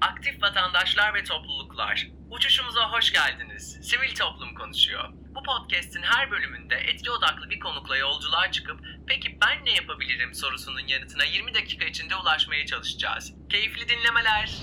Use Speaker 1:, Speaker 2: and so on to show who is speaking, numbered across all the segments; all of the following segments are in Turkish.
Speaker 1: Aktif vatandaşlar ve topluluklar, uçuşumuza hoş geldiniz. Sivil toplum konuşuyor. Bu podcast'in her bölümünde etki odaklı bir konukla yolculuğa çıkıp peki ben ne yapabilirim sorusunun yanıtına 20 dakika içinde ulaşmaya çalışacağız. Keyifli dinlemeler.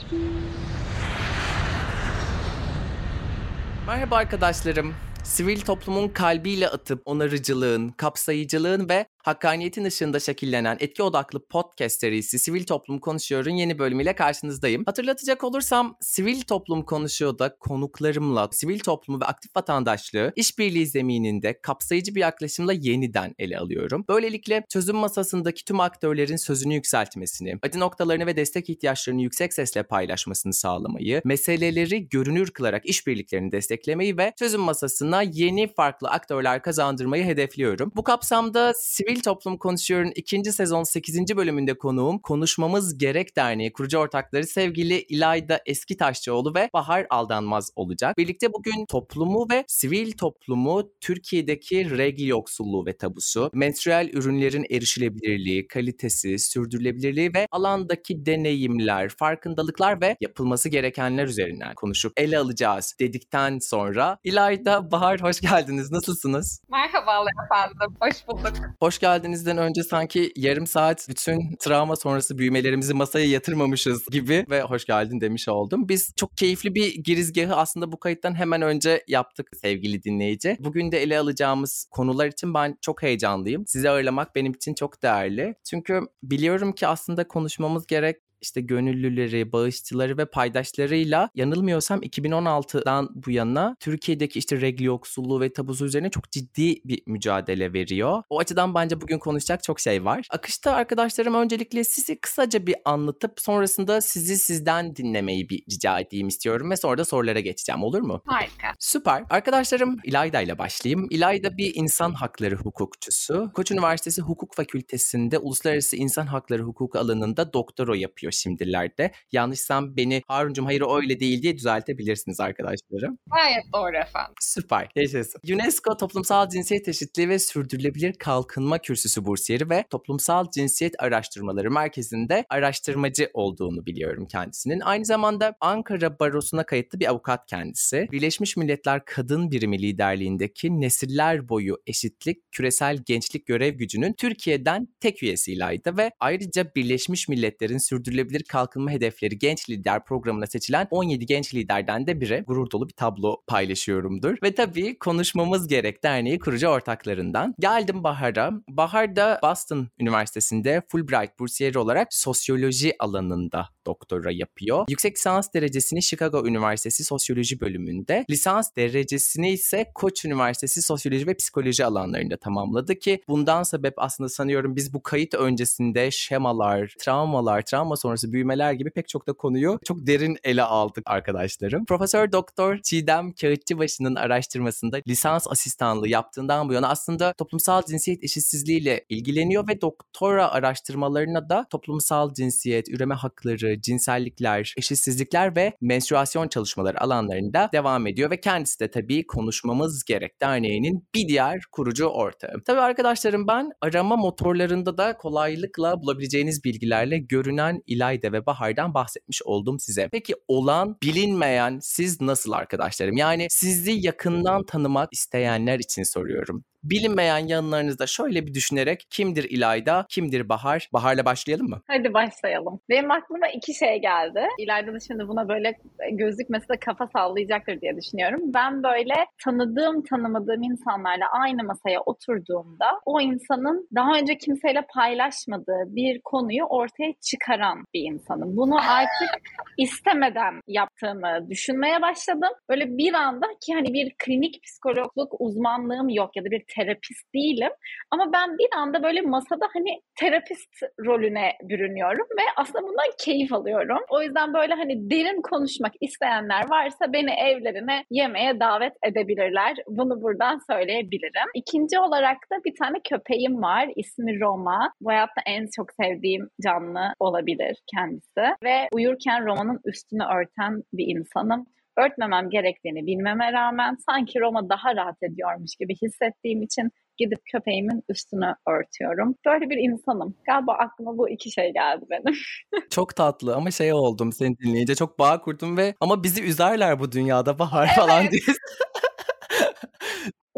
Speaker 1: Merhaba arkadaşlarım. Sivil toplumun kalbiyle atıp onarıcılığın, kapsayıcılığın ve hakkaniyetin ışığında şekillenen etki odaklı podcast serisi Sivil Toplum Konuşuyor'un yeni bölümüyle karşınızdayım. Hatırlatacak olursam Sivil Toplum Konuşuyor'da konuklarımla sivil toplumu ve aktif vatandaşlığı işbirliği zemininde kapsayıcı bir yaklaşımla yeniden ele alıyorum. Böylelikle çözüm masasındaki tüm aktörlerin sözünü yükseltmesini, acı noktalarını ve destek ihtiyaçlarını yüksek sesle paylaşmasını sağlamayı, meseleleri görünür kılarak işbirliklerini desteklemeyi ve çözüm masasına yeni farklı aktörler kazandırmayı hedefliyorum. Bu kapsamda sivil Toplum Konuşuyor'un ikinci sezon 8. bölümünde konuğum Konuşmamız Gerek Derneği kurucu ortakları sevgili İlayda Eskitaşçıoğlu ve Bahar Aldanmaz olacak. Birlikte bugün toplumu ve sivil toplumu Türkiye'deki regl yoksulluğu ve tabusu, menstrual ürünlerin erişilebilirliği, kalitesi, sürdürülebilirliği ve alandaki deneyimler, farkındalıklar ve yapılması gerekenler üzerinden konuşup ele alacağız dedikten sonra İlayda, Bahar hoş geldiniz. Nasılsınız?
Speaker 2: Merhabalar efendim. Hoş bulduk.
Speaker 1: Hoş geldinizden önce sanki yarım saat bütün travma sonrası büyümelerimizi masaya yatırmamışız gibi ve hoş geldin demiş oldum. Biz çok keyifli bir girizgahı aslında bu kayıttan hemen önce yaptık sevgili dinleyici. Bugün de ele alacağımız konular için ben çok heyecanlıyım. Sizi ağırlamak benim için çok değerli. Çünkü biliyorum ki aslında konuşmamız gerek işte gönüllüleri, bağışçıları ve paydaşlarıyla yanılmıyorsam 2016'dan bu yana Türkiye'deki işte regl yoksulluğu ve tabusu üzerine çok ciddi bir mücadele veriyor. O açıdan bence bugün konuşacak çok şey var. Akışta arkadaşlarım öncelikle sizi kısaca bir anlatıp sonrasında sizi sizden dinlemeyi bir rica edeyim istiyorum ve sonra da sorulara geçeceğim olur mu?
Speaker 2: Harika.
Speaker 1: Süper. Arkadaşlarım İlayda ile başlayayım. İlayda bir insan hakları hukukçusu. Koç Üniversitesi Hukuk Fakültesi'nde uluslararası insan hakları hukuku alanında doktora yapıyor şimdilerde. Yanlışsam beni Haruncum hayır öyle değil diye düzeltebilirsiniz arkadaşlarım.
Speaker 2: Gayet doğru efendim.
Speaker 1: Süper. Yaşasın. UNESCO Toplumsal Cinsiyet Eşitliği ve Sürdürülebilir Kalkınma Kürsüsü bursiyeri ve Toplumsal Cinsiyet Araştırmaları Merkezi'nde araştırmacı olduğunu biliyorum kendisinin. Aynı zamanda Ankara Barosu'na kayıtlı bir avukat kendisi. Birleşmiş Milletler Kadın Birimi liderliğindeki Nesiller Boyu Eşitlik Küresel Gençlik Görev Gücü'nün Türkiye'den tek üyesiydi ve ayrıca Birleşmiş Milletler'in sürdürülebilir Sürdürülebilir Kalkınma Hedefleri Genç Lider programına seçilen 17 genç liderden de biri. Gurur dolu bir tablo paylaşıyorumdur. Ve tabii Konuşmamız Gerek Derneği kurucu ortaklarından. Geldim Bahar'a. Bahar da Boston Üniversitesi'nde Fulbright bursiyeri olarak sosyoloji alanında doktora yapıyor. Yüksek lisans derecesini Chicago Üniversitesi Sosyoloji bölümünde, lisans derecesini ise Koç Üniversitesi Sosyoloji ve Psikoloji alanlarında tamamladı ki bundan sebep aslında sanıyorum biz bu kayıt öncesinde şemalar, travmalar, travma sonrası büyümeler gibi pek çok da konuyu çok derin ele aldık arkadaşlarım. Profesör Doktor Çiğdem Kağıtçıbaşı'nın araştırmasında lisans asistanlığı yaptığından bu yana aslında toplumsal cinsiyet eşitsizliğiyle ilgileniyor ve doktora araştırmalarına da toplumsal cinsiyet, üreme hakları, cinsellikler, eşitsizlikler ve menstruasyon çalışmaları alanlarında devam ediyor ve kendisi de tabii konuşmamız gerek derneğinin bir diğer kurucu ortağı. Tabii arkadaşlarım ben arama motorlarında da kolaylıkla bulabileceğiniz bilgilerle görünen İlayda ve Bahar'dan bahsetmiş oldum size. Peki olan bilinmeyen siz nasıl arkadaşlarım? Yani sizi yakından tanımak isteyenler için soruyorum bilinmeyen yanlarınızda şöyle bir düşünerek kimdir İlayda, kimdir Bahar? Bahar'la başlayalım mı?
Speaker 2: Hadi başlayalım. Benim aklıma iki şey geldi. İlayda da şimdi buna böyle gözükmesi de kafa sallayacaktır diye düşünüyorum. Ben böyle tanıdığım tanımadığım insanlarla aynı masaya oturduğumda o insanın daha önce kimseyle paylaşmadığı bir konuyu ortaya çıkaran bir insanım. Bunu artık istemeden yaptığımı düşünmeye başladım. Böyle bir anda ki hani bir klinik psikologluk uzmanlığım yok ya da bir terapist değilim. Ama ben bir anda böyle masada hani terapist rolüne bürünüyorum ve aslında bundan keyif alıyorum. O yüzden böyle hani derin konuşmak isteyenler varsa beni evlerine yemeğe davet edebilirler. Bunu buradan söyleyebilirim. İkinci olarak da bir tane köpeğim var. İsmi Roma. Bu hayatta en çok sevdiğim canlı olabilir kendisi. Ve uyurken Roma'nın üstünü örten bir insanım örtmemem gerektiğini bilmeme rağmen sanki Roma daha rahat ediyormuş gibi hissettiğim için gidip köpeğimin üstünü örtüyorum. Böyle bir insanım. Galiba aklıma bu iki şey geldi benim.
Speaker 1: çok tatlı ama şey oldum seni dinleyince çok bağ kurdum ve ama bizi üzerler bu dünyada Bahar evet. falan diye.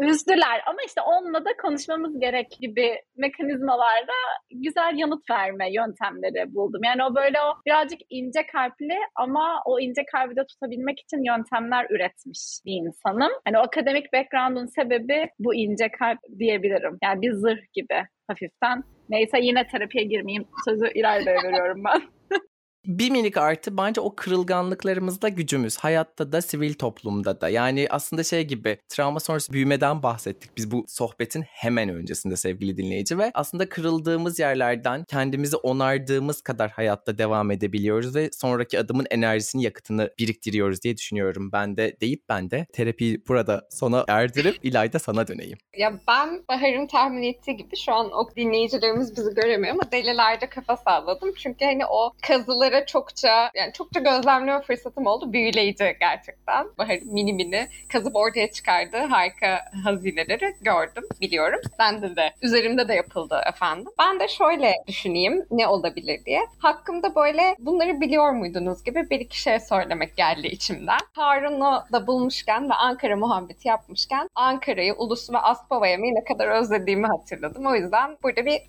Speaker 2: üzdüler ama işte onunla da konuşmamız gerek gibi mekanizmalarda güzel yanıt verme yöntemleri buldum. Yani o böyle o birazcık ince kalpli ama o ince kalbi de tutabilmek için yöntemler üretmiş bir insanım. Hani o akademik background'un sebebi bu ince kalp diyebilirim. Yani bir zırh gibi hafiften. Neyse yine terapiye girmeyeyim. Sözü ileride veriyorum ben.
Speaker 1: Bir minik artı bence o kırılganlıklarımızda gücümüz. Hayatta da sivil toplumda da. Yani aslında şey gibi travma sonrası büyümeden bahsettik biz bu sohbetin hemen öncesinde sevgili dinleyici ve aslında kırıldığımız yerlerden kendimizi onardığımız kadar hayatta devam edebiliyoruz ve sonraki adımın enerjisini yakıtını biriktiriyoruz diye düşünüyorum. Ben de deyip ben de terapiyi burada sona erdirip İlayda sana döneyim.
Speaker 3: Ya ben Bahar'ın tahmin ettiği gibi şu an o dinleyicilerimiz bizi göremiyor ama delilerde kafa salladım. Çünkü hani o kazıları Bahar'a çokça yani çokça gözlemleme fırsatım oldu. Büyüleyici gerçekten. Bahar mini mini kazıp ortaya çıkardığı harika hazineleri gördüm, biliyorum. Bende de, üzerimde de yapıldı efendim. Ben de şöyle düşüneyim ne olabilir diye. Hakkımda böyle bunları biliyor muydunuz gibi bir iki şey söylemek geldi içimden. Harun'u da bulmuşken ve Ankara muhabbeti yapmışken Ankara'yı, Ulus'u ve Aspava'ya ne kadar özlediğimi hatırladım. O yüzden burada bir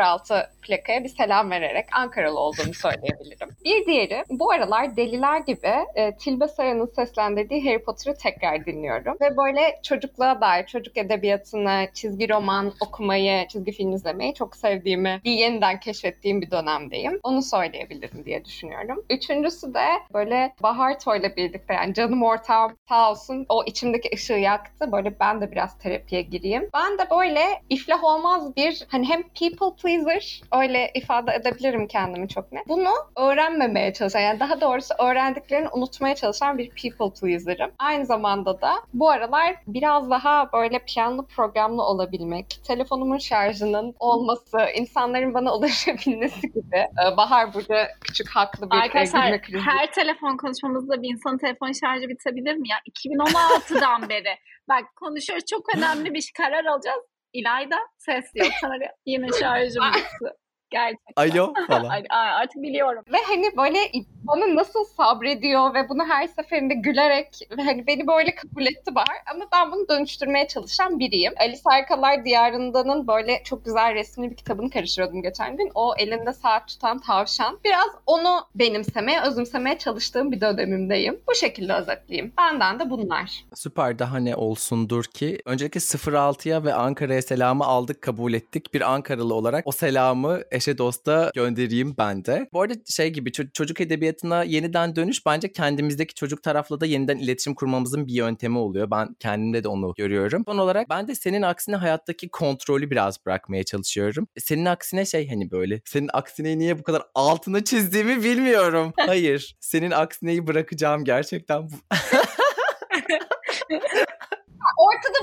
Speaker 3: 06 e, plakaya bir selam vererek Ankaralı olduğumu söyleyebilirim düşünüyorum. Bir diğeri bu aralar deliler gibi e, Tilbe Sayın'ın seslendirdiği Harry Potter'ı tekrar dinliyorum. Ve böyle çocukluğa dair çocuk edebiyatını, çizgi roman okumayı, çizgi film izlemeyi çok sevdiğimi yeniden keşfettiğim bir dönemdeyim. Onu söyleyebilirim diye düşünüyorum. Üçüncüsü de böyle Bahar Toy'la birlikte yani canım ortağım sağ olsun o içimdeki ışığı yaktı. Böyle ben de biraz terapiye gireyim. Ben de böyle iflah olmaz bir hani hem people pleaser öyle ifade edebilirim kendimi çok net. Bunu öğrenmemeye çalışan yani daha doğrusu öğrendiklerini unutmaya çalışan bir people pleaser'ım. Aynı zamanda da bu aralar biraz daha böyle planlı programlı olabilmek, telefonumun şarjının olması, insanların bana ulaşabilmesi gibi. Ee, Bahar burada küçük haklı bir
Speaker 2: Arkadaşlar krizi. her telefon konuşmamızda bir insanın telefon şarjı bitebilir mi ya? 2016'dan beri. Bak konuşuyoruz çok önemli bir karar alacağız. İlayda ses yok. Sana yine şarjım bitti. Gerçekten.
Speaker 1: Alo falan.
Speaker 2: Artık biliyorum.
Speaker 3: Ve hani böyle bana nasıl sabrediyor ve bunu her seferinde gülerek hani beni böyle kabul etti var. Ama ben bunu dönüştürmeye çalışan biriyim. Ali Sarkalar Diyarında'nın böyle çok güzel resmini bir kitabını karıştırıyordum geçen gün. O elinde saat tutan tavşan. Biraz onu benimsemeye, özümsemeye çalıştığım bir dönemimdeyim. Bu şekilde özetleyeyim. Benden de bunlar.
Speaker 1: Süper daha ne olsundur ki. Öncelikle 06'ya ve Ankara'ya selamı aldık, kabul ettik. Bir Ankaralı olarak o selamı eşe dosta göndereyim ben de. Bu arada şey gibi çocuk edebiyatına yeniden dönüş bence kendimizdeki çocuk tarafla da yeniden iletişim kurmamızın bir yöntemi oluyor. Ben kendimde de onu görüyorum. Son olarak ben de senin aksine hayattaki kontrolü biraz bırakmaya çalışıyorum. Senin aksine şey hani böyle senin aksine niye bu kadar altına çizdiğimi bilmiyorum. Hayır. Senin aksineyi bırakacağım gerçekten.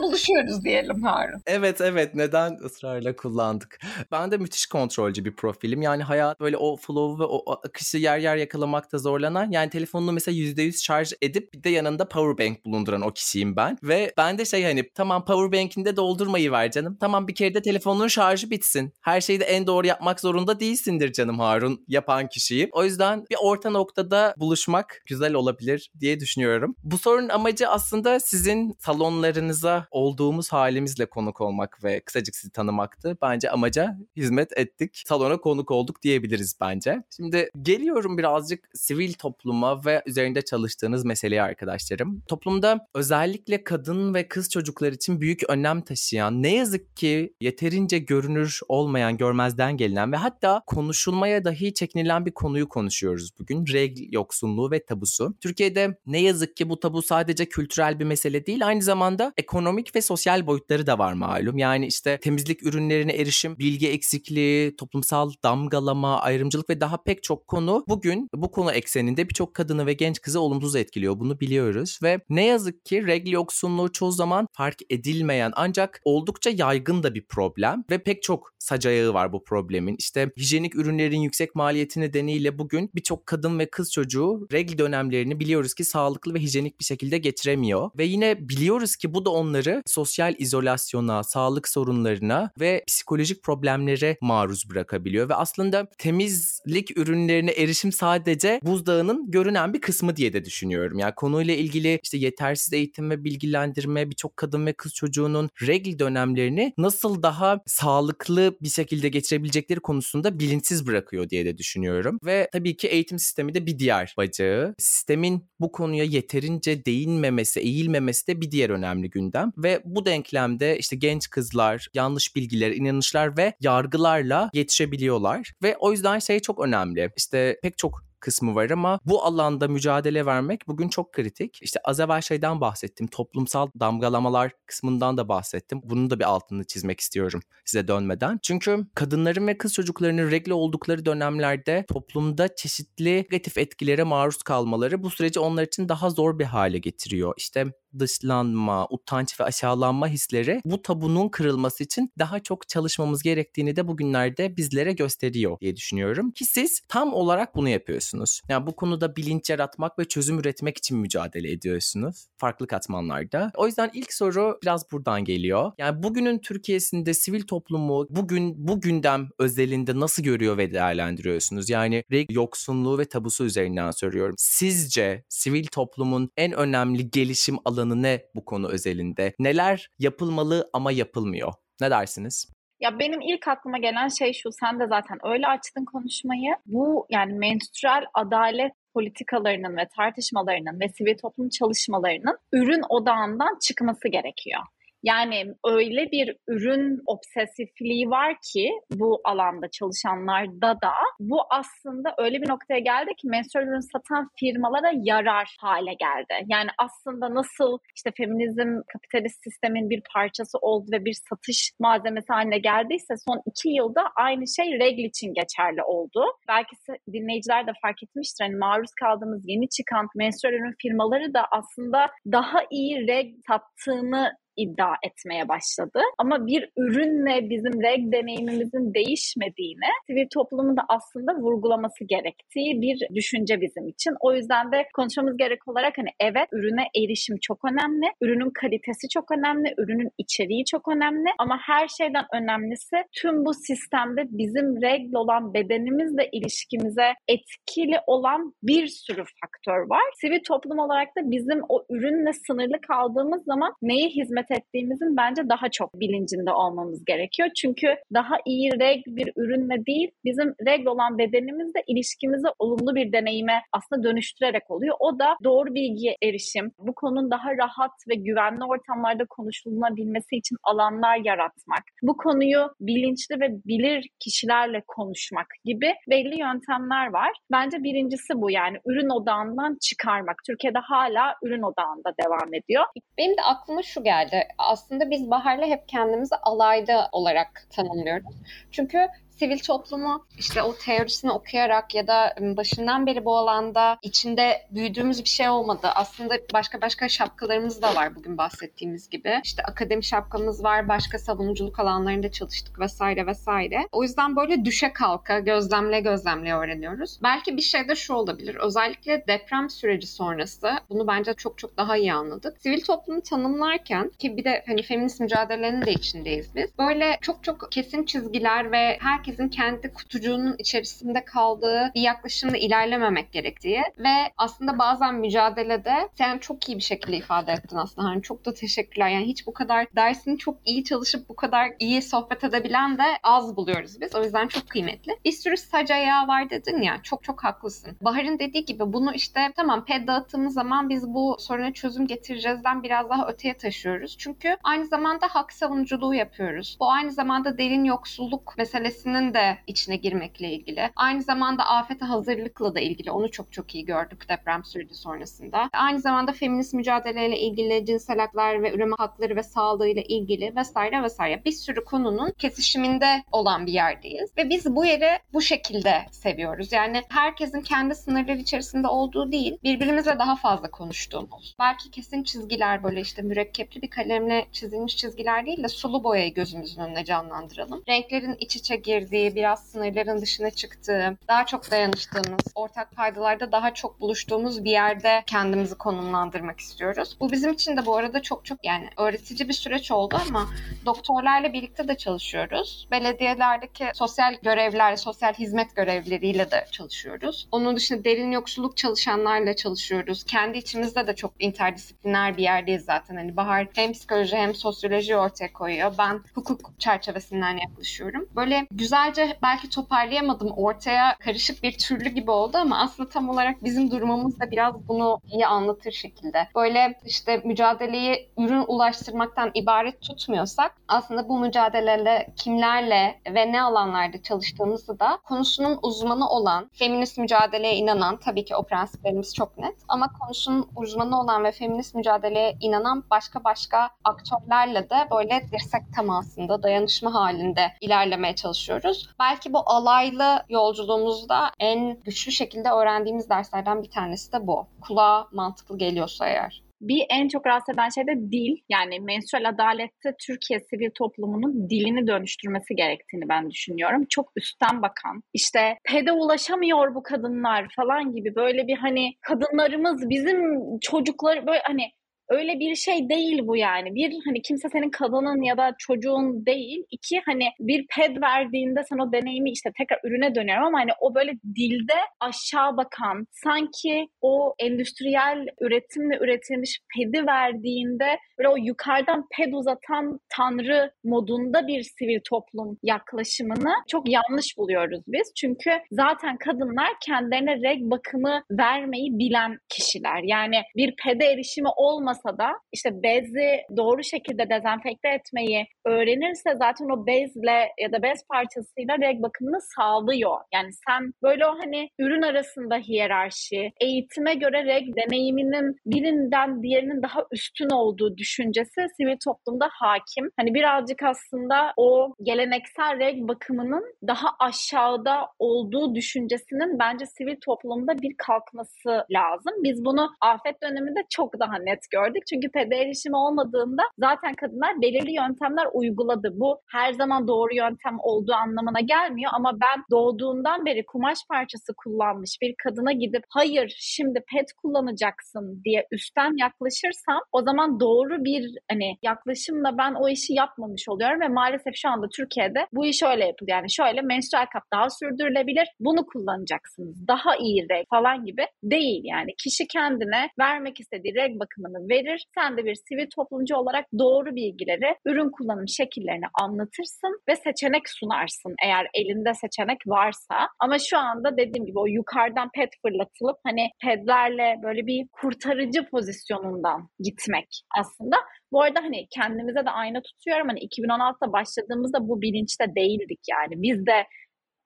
Speaker 3: buluşuyoruz diyelim Harun.
Speaker 1: Evet evet neden ısrarla kullandık. Ben de müthiş kontrolcü bir profilim. Yani hayat böyle o flow ve o akışı yer yer yakalamakta zorlanan yani telefonunu mesela %100 şarj edip bir de yanında powerbank bulunduran o kişiyim ben. Ve ben de şey hani tamam powerbank'inde doldurmayı ver canım. Tamam bir kere de telefonun şarjı bitsin. Her şeyi de en doğru yapmak zorunda değilsindir canım Harun yapan kişiyim. O yüzden bir orta noktada buluşmak güzel olabilir diye düşünüyorum. Bu sorunun amacı aslında sizin salonlarınıza olduğumuz halimizle konuk olmak ve kısacık sizi tanımaktı. Bence amaca hizmet ettik. Salona konuk olduk diyebiliriz bence. Şimdi geliyorum birazcık sivil topluma ve üzerinde çalıştığınız meseleye arkadaşlarım. Toplumda özellikle kadın ve kız çocuklar için büyük önem taşıyan, ne yazık ki yeterince görünür olmayan, görmezden gelinen ve hatta konuşulmaya dahi çekinilen bir konuyu konuşuyoruz bugün. Regl yoksunluğu ve tabusu. Türkiye'de ne yazık ki bu tabu sadece kültürel bir mesele değil, aynı zamanda ekonomik ekonomik ve sosyal boyutları da var malum. Yani işte temizlik ürünlerine erişim, bilgi eksikliği, toplumsal damgalama, ayrımcılık ve daha pek çok konu bugün bu konu ekseninde birçok kadını ve genç kızı olumsuz etkiliyor. Bunu biliyoruz ve ne yazık ki regl yoksunluğu çoğu zaman fark edilmeyen ancak oldukça yaygın da bir problem ve pek çok sac ayağı var bu problemin. İşte hijyenik ürünlerin yüksek maliyeti nedeniyle bugün birçok kadın ve kız çocuğu regl dönemlerini biliyoruz ki sağlıklı ve hijyenik bir şekilde geçiremiyor ve yine biliyoruz ki bu da onları çocukları sosyal izolasyona, sağlık sorunlarına ve psikolojik problemlere maruz bırakabiliyor ve aslında temizlik ürünlerine erişim sadece buzdağının görünen bir kısmı diye de düşünüyorum. Yani konuyla ilgili işte yetersiz eğitim ve bilgilendirme birçok kadın ve kız çocuğunun regl dönemlerini nasıl daha sağlıklı bir şekilde geçirebilecekleri konusunda bilinçsiz bırakıyor diye de düşünüyorum. Ve tabii ki eğitim sistemi de bir diğer bacağı. Sistemin bu konuya yeterince değinmemesi, eğilmemesi de bir diğer önemli gündem. Ve bu denklemde işte genç kızlar yanlış bilgiler, inanışlar ve yargılarla yetişebiliyorlar. Ve o yüzden şey çok önemli. İşte pek çok kısmı var ama bu alanda mücadele vermek bugün çok kritik. İşte az evvel şeyden bahsettim. Toplumsal damgalamalar kısmından da bahsettim. Bunun da bir altını çizmek istiyorum size dönmeden. Çünkü kadınların ve kız çocuklarının regle oldukları dönemlerde toplumda çeşitli negatif etkilere maruz kalmaları bu süreci onlar için daha zor bir hale getiriyor. İşte dışlanma, utanç ve aşağılanma hisleri bu tabunun kırılması için daha çok çalışmamız gerektiğini de bugünlerde bizlere gösteriyor diye düşünüyorum. Ki siz tam olarak bunu yapıyorsunuz. Yani bu konuda bilinç yaratmak ve çözüm üretmek için mücadele ediyorsunuz. Farklı katmanlarda. O yüzden ilk soru biraz buradan geliyor. Yani bugünün Türkiye'sinde sivil toplumu bugün bu gündem özelinde nasıl görüyor ve değerlendiriyorsunuz? Yani yoksunluğu ve tabusu üzerinden soruyorum. Sizce sivil toplumun en önemli gelişim alanı alanı ne bu konu özelinde? Neler yapılmalı ama yapılmıyor? Ne dersiniz?
Speaker 2: Ya benim ilk aklıma gelen şey şu, sen de zaten öyle açtın konuşmayı. Bu yani menstrüel adalet politikalarının ve tartışmalarının ve sivil toplum çalışmalarının ürün odağından çıkması gerekiyor. Yani öyle bir ürün obsesifliği var ki bu alanda çalışanlarda da bu aslında öyle bir noktaya geldi ki menstrual ürün satan firmalara yarar hale geldi. Yani aslında nasıl işte feminizm kapitalist sistemin bir parçası oldu ve bir satış malzemesi haline geldiyse son iki yılda aynı şey regl için geçerli oldu. Belki dinleyiciler de fark etmiştir. Hani maruz kaldığımız yeni çıkan menstrual ürün firmaları da aslında daha iyi reg sattığını iddia etmeye başladı. Ama bir ürünle bizim reg deneyimimizin değişmediğini sivil toplumun da aslında vurgulaması gerektiği bir düşünce bizim için. O yüzden de konuşmamız gerek olarak hani evet ürüne erişim çok önemli. Ürünün kalitesi çok önemli. Ürünün içeriği çok önemli. Ama her şeyden önemlisi tüm bu sistemde bizim regl olan bedenimizle ilişkimize etkili olan bir sürü faktör var. Sivil toplum olarak da bizim o ürünle sınırlı kaldığımız zaman neye hizmet ettiğimizin bence daha çok bilincinde olmamız gerekiyor. Çünkü daha iyi reg bir ürünle değil, bizim reg olan bedenimizle ilişkimizi olumlu bir deneyime aslında dönüştürerek oluyor. O da doğru bilgiye erişim, bu konunun daha rahat ve güvenli ortamlarda konuşulabilmesi için alanlar yaratmak, bu konuyu bilinçli ve bilir kişilerle konuşmak gibi belli yöntemler var. Bence birincisi bu yani ürün odağından çıkarmak. Türkiye'de hala ürün odağında devam ediyor.
Speaker 3: Benim de aklıma şu geldi aslında biz Bahar'la hep kendimizi alayda olarak tanımlıyoruz. Çünkü sivil toplumu işte o teorisini okuyarak ya da başından beri bu alanda içinde büyüdüğümüz bir şey olmadı. Aslında başka başka şapkalarımız da var bugün bahsettiğimiz gibi. İşte akademi şapkamız var, başka savunuculuk alanlarında çalıştık vesaire vesaire. O yüzden böyle düşe kalka, gözlemle gözlemle öğreniyoruz. Belki bir şey de şu olabilir. Özellikle deprem süreci sonrası bunu bence çok çok daha iyi anladık. Sivil toplumu tanımlarken ki bir de hani feminist mücadelenin de içindeyiz biz. Böyle çok çok kesin çizgiler ve herkes herkesin kendi kutucuğunun içerisinde kaldığı bir yaklaşımla ilerlememek gerektiği ve aslında bazen mücadelede sen çok iyi bir şekilde ifade ettin aslında. Hani çok da teşekkürler. Yani hiç bu kadar dersini çok iyi çalışıp bu kadar iyi sohbet edebilen de az buluyoruz biz. O yüzden çok kıymetli. Bir sürü sac ayağı var dedin ya. Çok çok haklısın. Bahar'ın dediği gibi bunu işte tamam ped dağıttığımız zaman biz bu soruna çözüm getireceğizden biraz daha öteye taşıyoruz. Çünkü aynı zamanda hak savunuculuğu yapıyoruz. Bu aynı zamanda derin yoksulluk meselesinin sürecinin de içine girmekle ilgili. Aynı zamanda afete hazırlıkla da ilgili. Onu çok çok iyi gördük deprem süreci sonrasında. Aynı zamanda feminist mücadeleyle ilgili, cinsel haklar ve üreme hakları ve sağlığıyla ilgili vesaire vesaire bir sürü konunun kesişiminde olan bir yerdeyiz. Ve biz bu yeri bu şekilde seviyoruz. Yani herkesin kendi sınırları içerisinde olduğu değil, birbirimizle daha fazla konuştuğumuz. Belki kesin çizgiler böyle işte mürekkepli bir kalemle çizilmiş çizgiler değil de sulu boyayı gözümüzün önüne canlandıralım. Renklerin iç içe girdiği gerektirdiği, biraz sınırların dışına çıktığı, daha çok dayanıştığımız, ortak paydalarda daha çok buluştuğumuz bir yerde kendimizi konumlandırmak istiyoruz. Bu bizim için de bu arada çok çok yani öğretici bir süreç oldu ama doktorlarla birlikte de çalışıyoruz. Belediyelerdeki sosyal görevler, sosyal hizmet görevlileriyle de çalışıyoruz. Onun dışında derin yoksulluk çalışanlarla çalışıyoruz. Kendi içimizde de çok interdisipliner bir yerdeyiz zaten. Hani Bahar hem psikoloji hem sosyoloji ortaya koyuyor. Ben hukuk çerçevesinden yaklaşıyorum. Böyle güzelce belki toparlayamadım. Ortaya karışık bir türlü gibi oldu ama aslında tam olarak bizim durumumuz da biraz bunu iyi anlatır şekilde. Böyle işte mücadeleyi ürün ulaştırmaktan ibaret tutmuyorsak aslında bu mücadeleyle kimlerle ve ne alanlarda çalıştığımızı da konusunun uzmanı olan, feminist mücadeleye inanan, tabii ki o prensiplerimiz çok net ama konusunun uzmanı olan ve feminist mücadeleye inanan başka başka aktörlerle de böyle dirsek temasında, dayanışma halinde ilerlemeye çalışıyoruz. Belki bu alaylı yolculuğumuzda en güçlü şekilde öğrendiğimiz derslerden bir tanesi de bu. Kulağa mantıklı geliyorsa eğer
Speaker 2: bir en çok rahatsız eden şey de dil. Yani menstrual adalette Türkiye sivil toplumunun dilini dönüştürmesi gerektiğini ben düşünüyorum. Çok üstten bakan, işte pede ulaşamıyor bu kadınlar falan gibi böyle bir hani kadınlarımız bizim çocuklar böyle hani öyle bir şey değil bu yani. Bir hani kimse senin kadının ya da çocuğun değil. İki hani bir ped verdiğinde sen o deneyimi işte tekrar ürüne dönüyorum ama hani o böyle dilde aşağı bakan sanki o endüstriyel üretimle üretilmiş pedi verdiğinde böyle o yukarıdan ped uzatan tanrı modunda bir sivil toplum yaklaşımını çok yanlış buluyoruz biz. Çünkü zaten kadınlar kendilerine reg bakımı vermeyi bilen kişiler. Yani bir pede erişimi olmasa olmasa da işte bezi doğru şekilde dezenfekte etmeyi öğrenirse zaten o bezle ya da bez parçasıyla reg bakımını sağlıyor. Yani sen böyle o hani ürün arasında hiyerarşi, eğitime göre reg deneyiminin birinden diğerinin daha üstün olduğu düşüncesi sivil toplumda hakim. Hani birazcık aslında o geleneksel reg bakımının daha aşağıda olduğu düşüncesinin bence sivil toplumda bir kalkması lazım. Biz bunu afet döneminde çok daha net gördük gördük. Çünkü pede erişimi olmadığında zaten kadınlar belirli yöntemler uyguladı. Bu her zaman doğru yöntem olduğu anlamına gelmiyor ama ben doğduğundan beri kumaş parçası kullanmış bir kadına gidip hayır şimdi pet kullanacaksın diye üstten yaklaşırsam o zaman doğru bir hani yaklaşımla ben o işi yapmamış oluyorum ve maalesef şu anda Türkiye'de bu iş öyle yapılıyor. Yani şöyle menstrual kap daha sürdürülebilir bunu kullanacaksınız. Daha iyi reg falan gibi değil yani. Kişi kendine vermek istediği reg bakımını verir. Sen de bir sivil toplumcu olarak doğru bilgileri, ürün kullanım şekillerini anlatırsın ve seçenek sunarsın eğer elinde seçenek varsa. Ama şu anda dediğim gibi o yukarıdan pet fırlatılıp hani pedlerle böyle bir kurtarıcı pozisyonundan gitmek aslında. Bu arada hani kendimize de ayna tutuyorum. Hani 2016'da başladığımızda bu bilinçte değildik yani. Biz de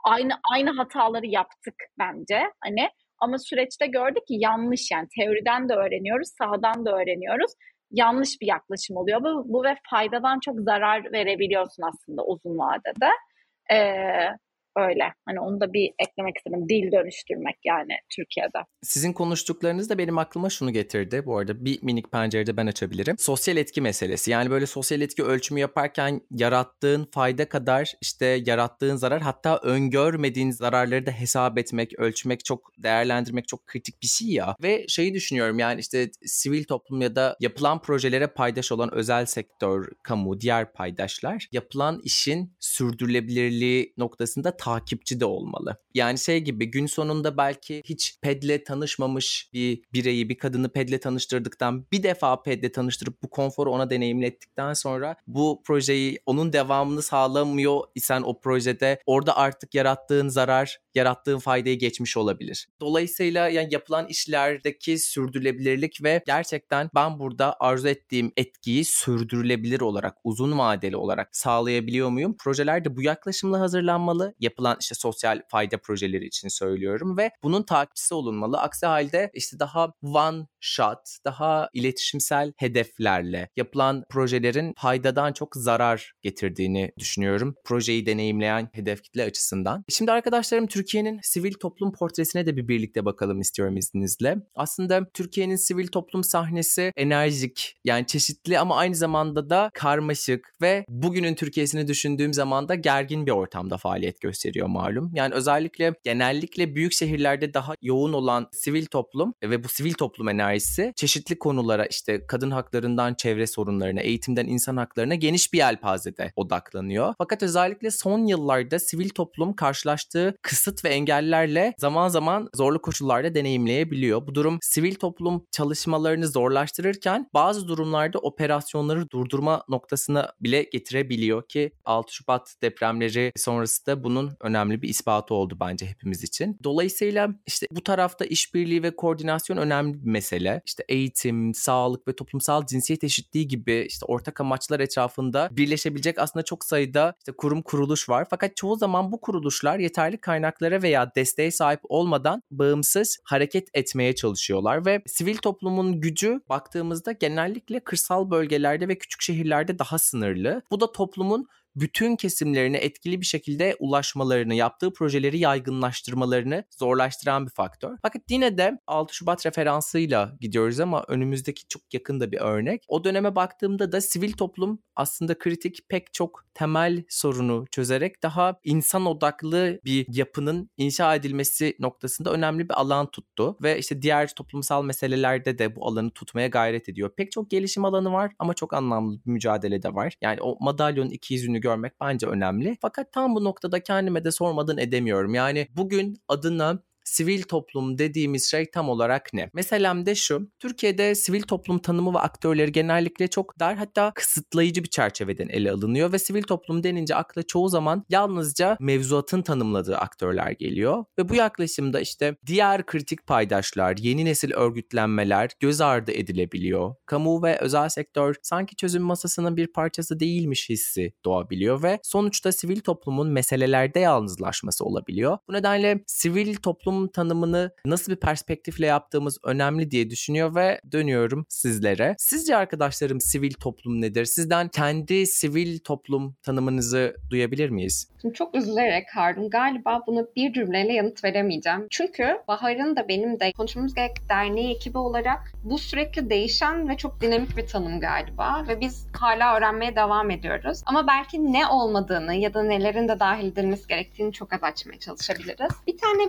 Speaker 2: aynı aynı hataları yaptık bence. Hani ama süreçte gördük ki yanlış yani teoriden de öğreniyoruz, sahadan da öğreniyoruz. Yanlış bir yaklaşım oluyor. Bu, bu ve faydadan çok zarar verebiliyorsun aslında uzun vadede. Ee, öyle. Hani onu da bir eklemek istedim. Dil dönüştürmek yani Türkiye'de.
Speaker 1: Sizin konuştuklarınız da benim aklıma şunu getirdi. Bu arada bir minik pencerede ben açabilirim. Sosyal etki meselesi. Yani böyle sosyal etki ölçümü yaparken yarattığın fayda kadar işte yarattığın zarar hatta öngörmediğin zararları da hesap etmek, ölçmek çok değerlendirmek çok kritik bir şey ya. Ve şeyi düşünüyorum yani işte sivil toplum ya da yapılan projelere paydaş olan özel sektör, kamu, diğer paydaşlar yapılan işin sürdürülebilirliği noktasında takipçi de olmalı. Yani şey gibi gün sonunda belki hiç pedle tanışmamış bir bireyi, bir kadını pedle tanıştırdıktan bir defa pedle tanıştırıp bu konforu ona deneyimlettikten sonra bu projeyi onun devamını sağlamıyor isen o projede orada artık yarattığın zarar, yarattığın faydayı geçmiş olabilir. Dolayısıyla yani yapılan işlerdeki sürdürülebilirlik ve gerçekten ben burada arzu ettiğim etkiyi sürdürülebilir olarak, uzun vadeli olarak sağlayabiliyor muyum? Projeler de bu yaklaşımla hazırlanmalı. Yap yapılan işte sosyal fayda projeleri için söylüyorum ve bunun takipçisi olunmalı. Aksi halde işte daha one shot, daha iletişimsel hedeflerle yapılan projelerin faydadan çok zarar getirdiğini düşünüyorum. Projeyi deneyimleyen hedef kitle açısından. Şimdi arkadaşlarım Türkiye'nin sivil toplum portresine de bir birlikte bakalım istiyorum izninizle. Aslında Türkiye'nin sivil toplum sahnesi enerjik yani çeşitli ama aynı zamanda da karmaşık ve bugünün Türkiye'sini düşündüğüm zaman da gergin bir ortamda faaliyet gösteriyor malum. Yani özellikle genellikle büyük şehirlerde daha yoğun olan sivil toplum ve bu sivil toplum enerjisi çeşitli konulara işte kadın haklarından çevre sorunlarına, eğitimden insan haklarına geniş bir yelpazede odaklanıyor. Fakat özellikle son yıllarda sivil toplum karşılaştığı kısıt ve engellerle zaman zaman zorlu koşullarda deneyimleyebiliyor. Bu durum sivil toplum çalışmalarını zorlaştırırken bazı durumlarda operasyonları durdurma noktasına bile getirebiliyor ki 6 Şubat depremleri sonrası da bunun önemli bir ispatı oldu bence hepimiz için. Dolayısıyla işte bu tarafta işbirliği ve koordinasyon önemli bir mesele. İşte eğitim, sağlık ve toplumsal cinsiyet eşitliği gibi işte ortak amaçlar etrafında birleşebilecek aslında çok sayıda işte kurum kuruluş var. Fakat çoğu zaman bu kuruluşlar yeterli kaynaklara veya desteğe sahip olmadan bağımsız hareket etmeye çalışıyorlar ve sivil toplumun gücü baktığımızda genellikle kırsal bölgelerde ve küçük şehirlerde daha sınırlı. Bu da toplumun bütün kesimlerine etkili bir şekilde ulaşmalarını, yaptığı projeleri yaygınlaştırmalarını zorlaştıran bir faktör. Fakat yine de 6 Şubat referansıyla gidiyoruz ama önümüzdeki çok yakında bir örnek. O döneme baktığımda da sivil toplum aslında kritik pek çok temel sorunu çözerek daha insan odaklı bir yapının inşa edilmesi noktasında önemli bir alan tuttu ve işte diğer toplumsal meselelerde de bu alanı tutmaya gayret ediyor. Pek çok gelişim alanı var ama çok anlamlı bir mücadele de var. Yani o madalyonun iki yüzünü görmek bence önemli. Fakat tam bu noktada kendime de sormadan edemiyorum. Yani bugün adına sivil toplum dediğimiz şey tam olarak ne? Meselem de şu. Türkiye'de sivil toplum tanımı ve aktörleri genellikle çok dar hatta kısıtlayıcı bir çerçeveden ele alınıyor ve sivil toplum denince akla çoğu zaman yalnızca mevzuatın tanımladığı aktörler geliyor ve bu yaklaşımda işte diğer kritik paydaşlar, yeni nesil örgütlenmeler göz ardı edilebiliyor. Kamu ve özel sektör sanki çözüm masasının bir parçası değilmiş hissi doğabiliyor ve sonuçta sivil toplumun meselelerde yalnızlaşması olabiliyor. Bu nedenle sivil toplum toplum tanımını nasıl bir perspektifle yaptığımız önemli diye düşünüyor ve dönüyorum sizlere. Sizce arkadaşlarım sivil toplum nedir? Sizden kendi sivil toplum tanımınızı duyabilir miyiz?
Speaker 3: Şimdi çok üzülerek Harun galiba bunu bir cümleyle yanıt veremeyeceğim. Çünkü Bahar'ın da benim de konuşmamız gerek derneği ekibi olarak bu sürekli değişen ve çok dinamik bir tanım galiba ve biz hala öğrenmeye devam ediyoruz. Ama belki ne olmadığını ya da nelerin de dahil edilmesi gerektiğini çok az açmaya çalışabiliriz. Bir tane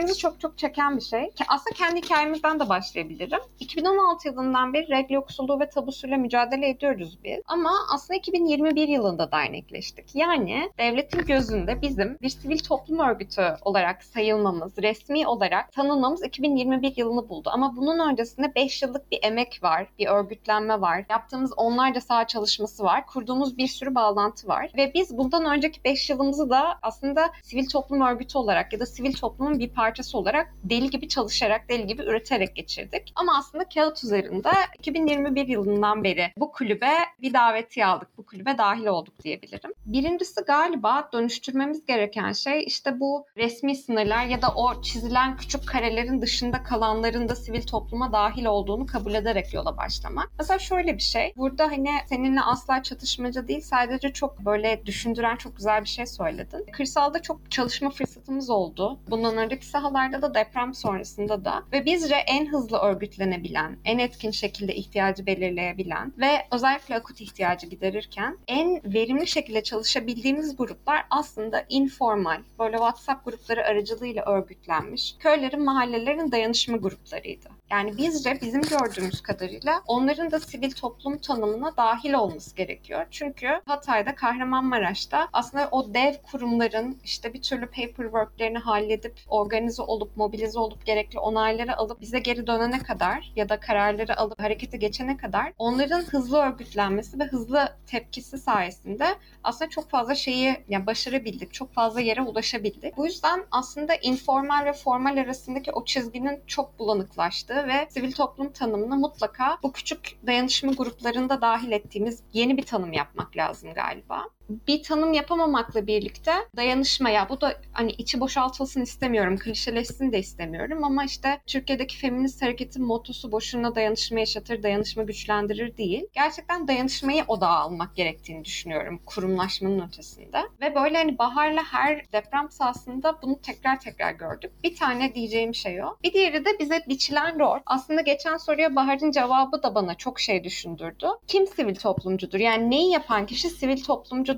Speaker 3: dikkatimizi çok çok çeken bir şey. Aslında kendi hikayemizden de başlayabilirim. 2016 yılından beri regl yoksulluğu ve tabusuyla mücadele ediyoruz biz. Ama aslında 2021 yılında dernekleştik. Yani devletin gözünde bizim bir sivil toplum örgütü olarak sayılmamız, resmi olarak tanınmamız 2021 yılını buldu. Ama bunun öncesinde 5 yıllık bir emek var, bir örgütlenme var. Yaptığımız onlarca saha çalışması var. Kurduğumuz bir sürü bağlantı var. Ve biz bundan önceki 5 yılımızı da aslında sivil toplum örgütü olarak ya da sivil toplumun bir parçası olarak deli gibi çalışarak, deli gibi üreterek geçirdik. Ama aslında kağıt üzerinde 2021 yılından beri bu kulübe bir davetiye aldık. Bu kulübe dahil olduk diyebilirim. Birincisi galiba dönüştürmemiz gereken şey işte bu resmi sınırlar ya da o çizilen küçük karelerin dışında kalanların da sivil topluma dahil olduğunu kabul ederek yola başlamak. Mesela şöyle bir şey. Burada hani seninle asla çatışmacı değil sadece çok böyle düşündüren çok güzel bir şey söyledin. Kırsalda çok çalışma fırsatımız oldu. Bundan önceki sahalarda da deprem sonrasında da ve bizce en hızlı örgütlenebilen, en etkin şekilde ihtiyacı belirleyebilen ve özellikle akut ihtiyacı giderirken en verimli şekilde çalışabildiğimiz gruplar aslında informal, böyle WhatsApp grupları aracılığıyla örgütlenmiş köylerin, mahallelerin dayanışma gruplarıydı. Yani bizce bizim gördüğümüz kadarıyla onların da sivil toplum tanımına dahil olması gerekiyor. Çünkü Hatay'da, Kahramanmaraş'ta aslında o dev kurumların işte bir türlü paperworklerini halledip organize olup, mobilize olup gerekli onayları alıp bize geri dönene kadar ya da kararları alıp harekete geçene kadar onların hızlı örgütlenmesi ve hızlı tepkisi sayesinde aslında çok fazla şeyi yani başarabildik. Çok fazla yere ulaşabildik. Bu yüzden aslında informal ve formal arasındaki o çizginin çok bulanıklaştığı ve sivil toplum tanımını mutlaka bu küçük dayanışma gruplarında dahil ettiğimiz yeni bir tanım yapmak lazım galiba. Bir tanım yapamamakla birlikte dayanışmaya bu da hani içi boşaltılsın istemiyorum, klişeleşsin de istemiyorum ama işte Türkiye'deki feminist hareketin motosu boşuna dayanışma yaşatır, dayanışma güçlendirir değil. Gerçekten dayanışmayı odağa almak gerektiğini düşünüyorum kurumlaşmanın ötesinde. Ve böyle hani Bahar'la her deprem sahasında bunu tekrar tekrar gördük. Bir tane diyeceğim şey o. Bir diğeri de bize biçilen rol. Aslında geçen soruya Bahar'ın cevabı da bana çok şey düşündürdü. Kim sivil toplumcudur? Yani neyi yapan kişi sivil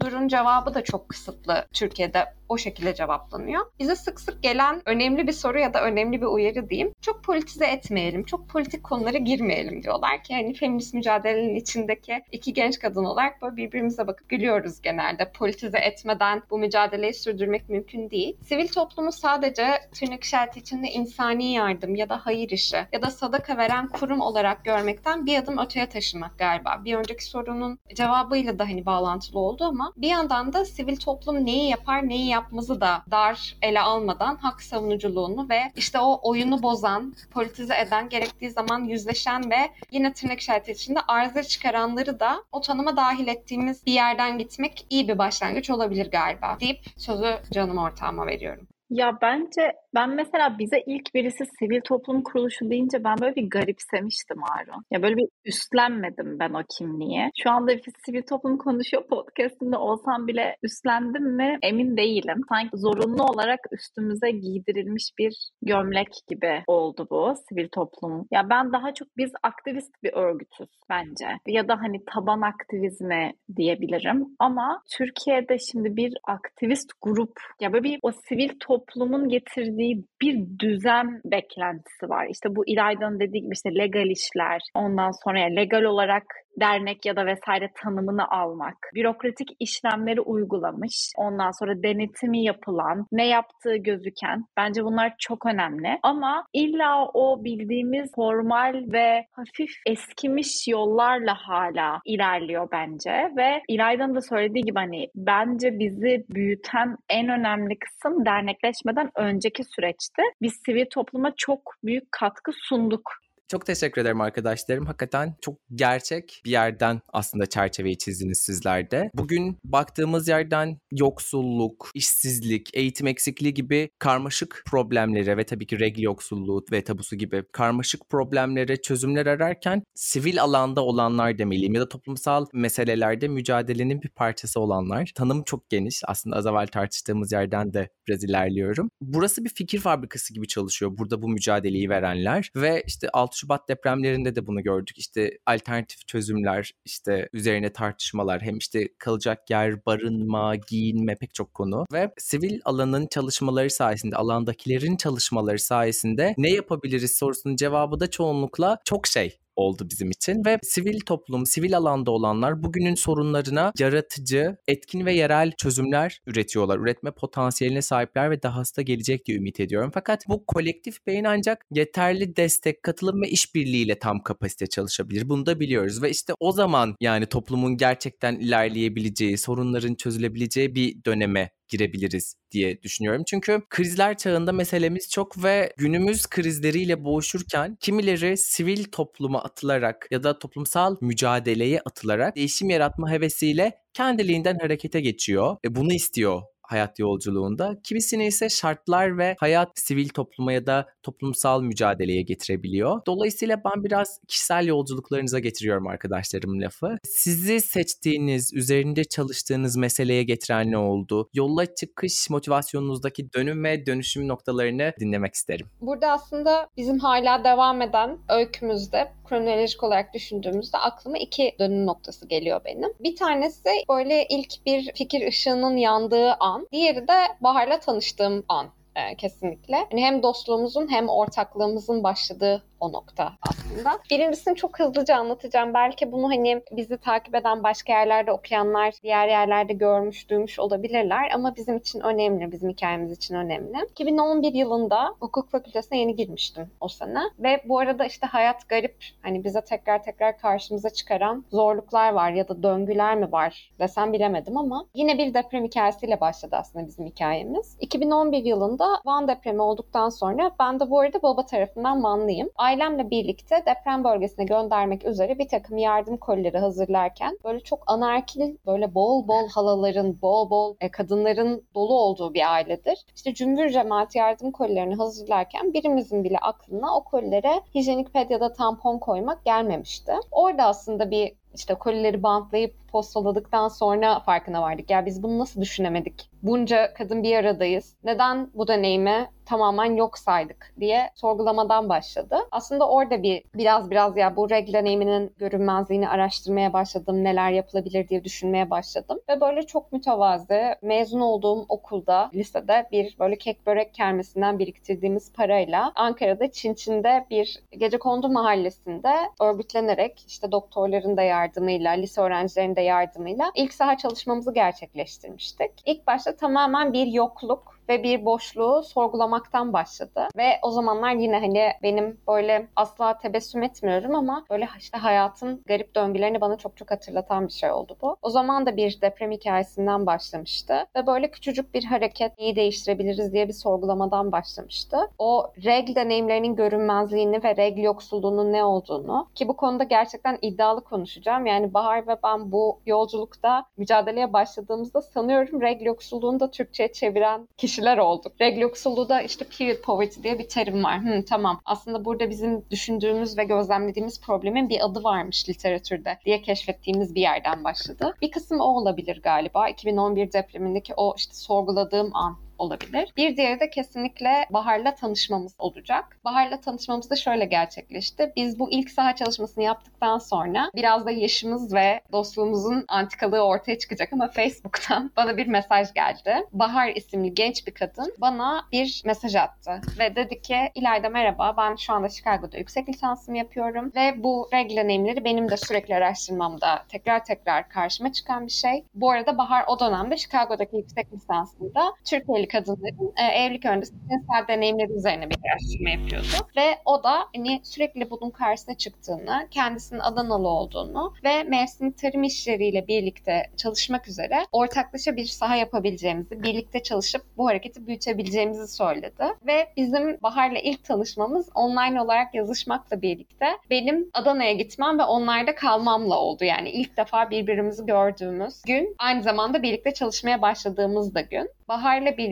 Speaker 3: toplumcudurun cevabı da çok kısıtlı Türkiye'de o şekilde cevaplanıyor. Bize sık sık gelen önemli bir soru ya da önemli bir uyarı diyeyim. Çok politize etmeyelim, çok politik konulara girmeyelim diyorlar ki hani feminist mücadelenin içindeki iki genç kadın olarak böyle birbirimize bakıp gülüyoruz genelde. Politize etmeden bu mücadeleyi sürdürmek mümkün değil. Sivil toplumu sadece tırnak işareti içinde insani yardım ya da hayır işi ya da sadaka veren kurum olarak görmekten bir adım öteye taşımak galiba. Bir önceki sorunun cevabıyla da hani bağlantılı oldu ama bir yandan da sivil toplum neyi yapar, neyi yapar yapmamızı da dar ele almadan hak savunuculuğunu ve işte o oyunu bozan, politize eden, gerektiği zaman yüzleşen ve yine tırnak işareti içinde arıza çıkaranları da o tanıma dahil ettiğimiz bir yerden gitmek iyi bir başlangıç olabilir galiba deyip sözü canım ortağıma veriyorum.
Speaker 2: Ya bence ben mesela bize ilk birisi sivil toplum kuruluşu deyince ben böyle bir garipsemiştim Harun. Ya böyle bir üstlenmedim ben o kimliği. Şu anda bir sivil toplum konuşuyor podcastinde olsam bile üstlendim mi emin değilim. Sanki zorunlu olarak üstümüze giydirilmiş bir gömlek gibi oldu bu sivil toplum. Ya ben daha çok biz aktivist bir örgütüz bence. Ya da hani taban aktivizmi diyebilirim. Ama Türkiye'de şimdi bir aktivist grup ya böyle bir o sivil toplumun getirdiği bir düzen beklentisi var. İşte bu İlayda'nın dediği gibi işte legal işler, ondan sonra yani legal olarak dernek ya da vesaire tanımını almak, bürokratik işlemleri uygulamış, ondan sonra denetimi yapılan, ne yaptığı gözüken bence bunlar çok önemli. Ama illa o bildiğimiz formal ve hafif eskimiş yollarla hala ilerliyor bence ve İlayda'nın da söylediği gibi hani bence bizi büyüten en önemli kısım dernekleşmeden önceki süreçti. Biz sivil topluma çok büyük katkı sunduk
Speaker 1: çok teşekkür ederim arkadaşlarım. Hakikaten çok gerçek bir yerden aslında çerçeveyi çizdiniz sizler de. Bugün baktığımız yerden yoksulluk, işsizlik, eğitim eksikliği gibi karmaşık problemlere ve tabii ki regl yoksulluğu ve tabusu gibi karmaşık problemlere çözümler ararken sivil alanda olanlar demeliyim ya da toplumsal meselelerde mücadelenin bir parçası olanlar. Tanım çok geniş. Aslında az evvel tartıştığımız yerden de biraz ilerliyorum. Burası bir fikir fabrikası gibi çalışıyor. Burada bu mücadeleyi verenler ve işte 6 Şubat depremlerinde de bunu gördük. İşte alternatif çözümler, işte üzerine tartışmalar, hem işte kalacak yer, barınma, giyinme pek çok konu ve sivil alanın çalışmaları sayesinde, alandakilerin çalışmaları sayesinde ne yapabiliriz sorusunun cevabı da çoğunlukla çok şey oldu bizim için ve sivil toplum, sivil alanda olanlar bugünün sorunlarına yaratıcı, etkin ve yerel çözümler üretiyorlar. Üretme potansiyeline sahipler ve dahası da gelecek diye ümit ediyorum. Fakat bu kolektif beyin ancak yeterli destek, katılım ve işbirliğiyle tam kapasite çalışabilir. Bunu da biliyoruz ve işte o zaman yani toplumun gerçekten ilerleyebileceği, sorunların çözülebileceği bir döneme girebiliriz diye düşünüyorum. Çünkü krizler çağında meselemiz çok ve günümüz krizleriyle boğuşurken kimileri sivil topluma atılarak ya da toplumsal mücadeleye atılarak değişim yaratma hevesiyle kendiliğinden harekete geçiyor. ve bunu istiyor hayat yolculuğunda. Kimisini ise şartlar ve hayat sivil topluma ya da toplumsal mücadeleye getirebiliyor. Dolayısıyla ben biraz kişisel yolculuklarınıza getiriyorum arkadaşlarım lafı. Sizi seçtiğiniz, üzerinde çalıştığınız meseleye getiren ne oldu? Yolla çıkış motivasyonunuzdaki dönüm ve dönüşüm noktalarını dinlemek isterim.
Speaker 3: Burada aslında bizim hala devam eden öykümüzde kronolojik olarak düşündüğümüzde aklıma iki dönüm noktası geliyor benim. Bir tanesi böyle ilk bir fikir ışığının yandığı an. Diğeri de Bahar'la tanıştığım an e, kesinlikle. Yani hem dostluğumuzun hem ortaklığımızın başladığı o nokta aslında. Birincisini çok hızlıca anlatacağım. Belki bunu hani bizi takip eden başka yerlerde okuyanlar diğer yerlerde görmüş, duymuş olabilirler ama bizim için önemli, bizim hikayemiz için önemli. 2011 yılında hukuk fakültesine yeni girmiştim o sene ve bu arada işte hayat garip hani bize tekrar tekrar karşımıza çıkaran zorluklar var ya da döngüler mi var desem bilemedim ama yine bir deprem hikayesiyle başladı aslında bizim hikayemiz. 2011 yılında Van depremi olduktan sonra ben de bu arada baba tarafından Vanlıyım ailemle birlikte deprem bölgesine göndermek üzere bir takım yardım kolileri hazırlarken böyle çok anarkil, böyle bol bol halaların, bol bol e, kadınların dolu olduğu bir ailedir. İşte cümbür cemaat yardım kolilerini hazırlarken birimizin bile aklına o kolilere hijyenik ped ya da tampon koymak gelmemişti. Orada aslında bir işte kolileri bantlayıp postaladıktan sonra farkına vardık. Ya biz bunu nasıl düşünemedik? Bunca kadın bir aradayız. Neden bu deneyimi tamamen yok saydık diye sorgulamadan başladı. Aslında orada bir biraz biraz ya bu reg deneyiminin görünmezliğini araştırmaya başladım. Neler yapılabilir diye düşünmeye başladım. Ve böyle çok mütevazı mezun olduğum okulda, lisede bir böyle kek börek kermesinden biriktirdiğimiz parayla Ankara'da Çinçin'de bir gece kondu mahallesinde örgütlenerek işte doktorların da yardımıyla, lise öğrencilerinin de yardımıyla ilk saha çalışmamızı gerçekleştirmiştik. İlk başta tamamen bir yokluk ve bir boşluğu sorgulamaktan başladı. Ve o zamanlar yine hani benim böyle asla tebessüm etmiyorum ama böyle işte hayatın garip döngülerini bana çok çok hatırlatan bir şey oldu bu. O zaman da bir deprem hikayesinden başlamıştı ve böyle küçücük bir hareket iyi değiştirebiliriz diye bir sorgulamadan başlamıştı. O reg deneyimlerinin görünmezliğini ve reg yoksulluğunun ne olduğunu ki bu konuda gerçekten iddialı konuşacağım. Yani Bahar ve ben bu yolculukta mücadeleye başladığımızda sanıyorum reg yoksulluğunu da Türkçe'ye çeviren kişi kişiler olduk. Reg yoksulluğu işte period poverty diye bir terim var. Hı, tamam aslında burada bizim düşündüğümüz ve gözlemlediğimiz problemin bir adı varmış literatürde diye keşfettiğimiz bir yerden başladı. Bir kısım o olabilir galiba. 2011 depremindeki o işte sorguladığım an olabilir. Bir diğeri de kesinlikle Bahar'la tanışmamız olacak. Bahar'la tanışmamız da şöyle gerçekleşti. Biz bu ilk saha çalışmasını yaptıktan sonra biraz da yaşımız ve dostluğumuzun antikalığı ortaya çıkacak ama Facebook'tan bana bir mesaj geldi. Bahar isimli genç bir kadın bana bir mesaj attı ve dedi ki İlayda merhaba ben şu anda Chicago'da yüksek lisansımı yapıyorum ve bu regl deneyimleri benim de sürekli araştırmamda tekrar tekrar karşıma çıkan bir şey. Bu arada Bahar o dönemde Chicago'daki yüksek lisansında Türkiye'li kadınların e, evlilik öncesi cinsel deneyimleri üzerine bir araştırma yapıyordu. Ve o da hani sürekli bunun karşısına çıktığını, kendisinin Adanalı olduğunu ve mevsim tarım işleriyle birlikte çalışmak üzere ortaklaşa bir saha yapabileceğimizi, birlikte çalışıp bu hareketi büyütebileceğimizi söyledi. Ve bizim Bahar'la ilk tanışmamız online olarak yazışmakla birlikte benim Adana'ya gitmem ve onlarda kalmamla oldu. Yani ilk defa birbirimizi gördüğümüz gün, aynı zamanda birlikte çalışmaya başladığımız da gün. Bahar'la birlikte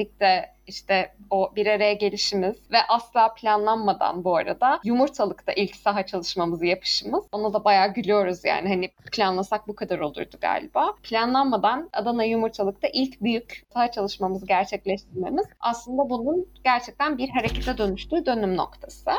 Speaker 3: işte o bir araya gelişimiz ve asla planlanmadan bu arada yumurtalıkta ilk saha çalışmamızı yapışımız. Ona da bayağı gülüyoruz yani hani planlasak bu kadar olurdu galiba. Planlanmadan Adana yumurtalıkta ilk büyük saha çalışmamızı gerçekleştirmemiz aslında bunun gerçekten bir harekete dönüştüğü dönüm noktası.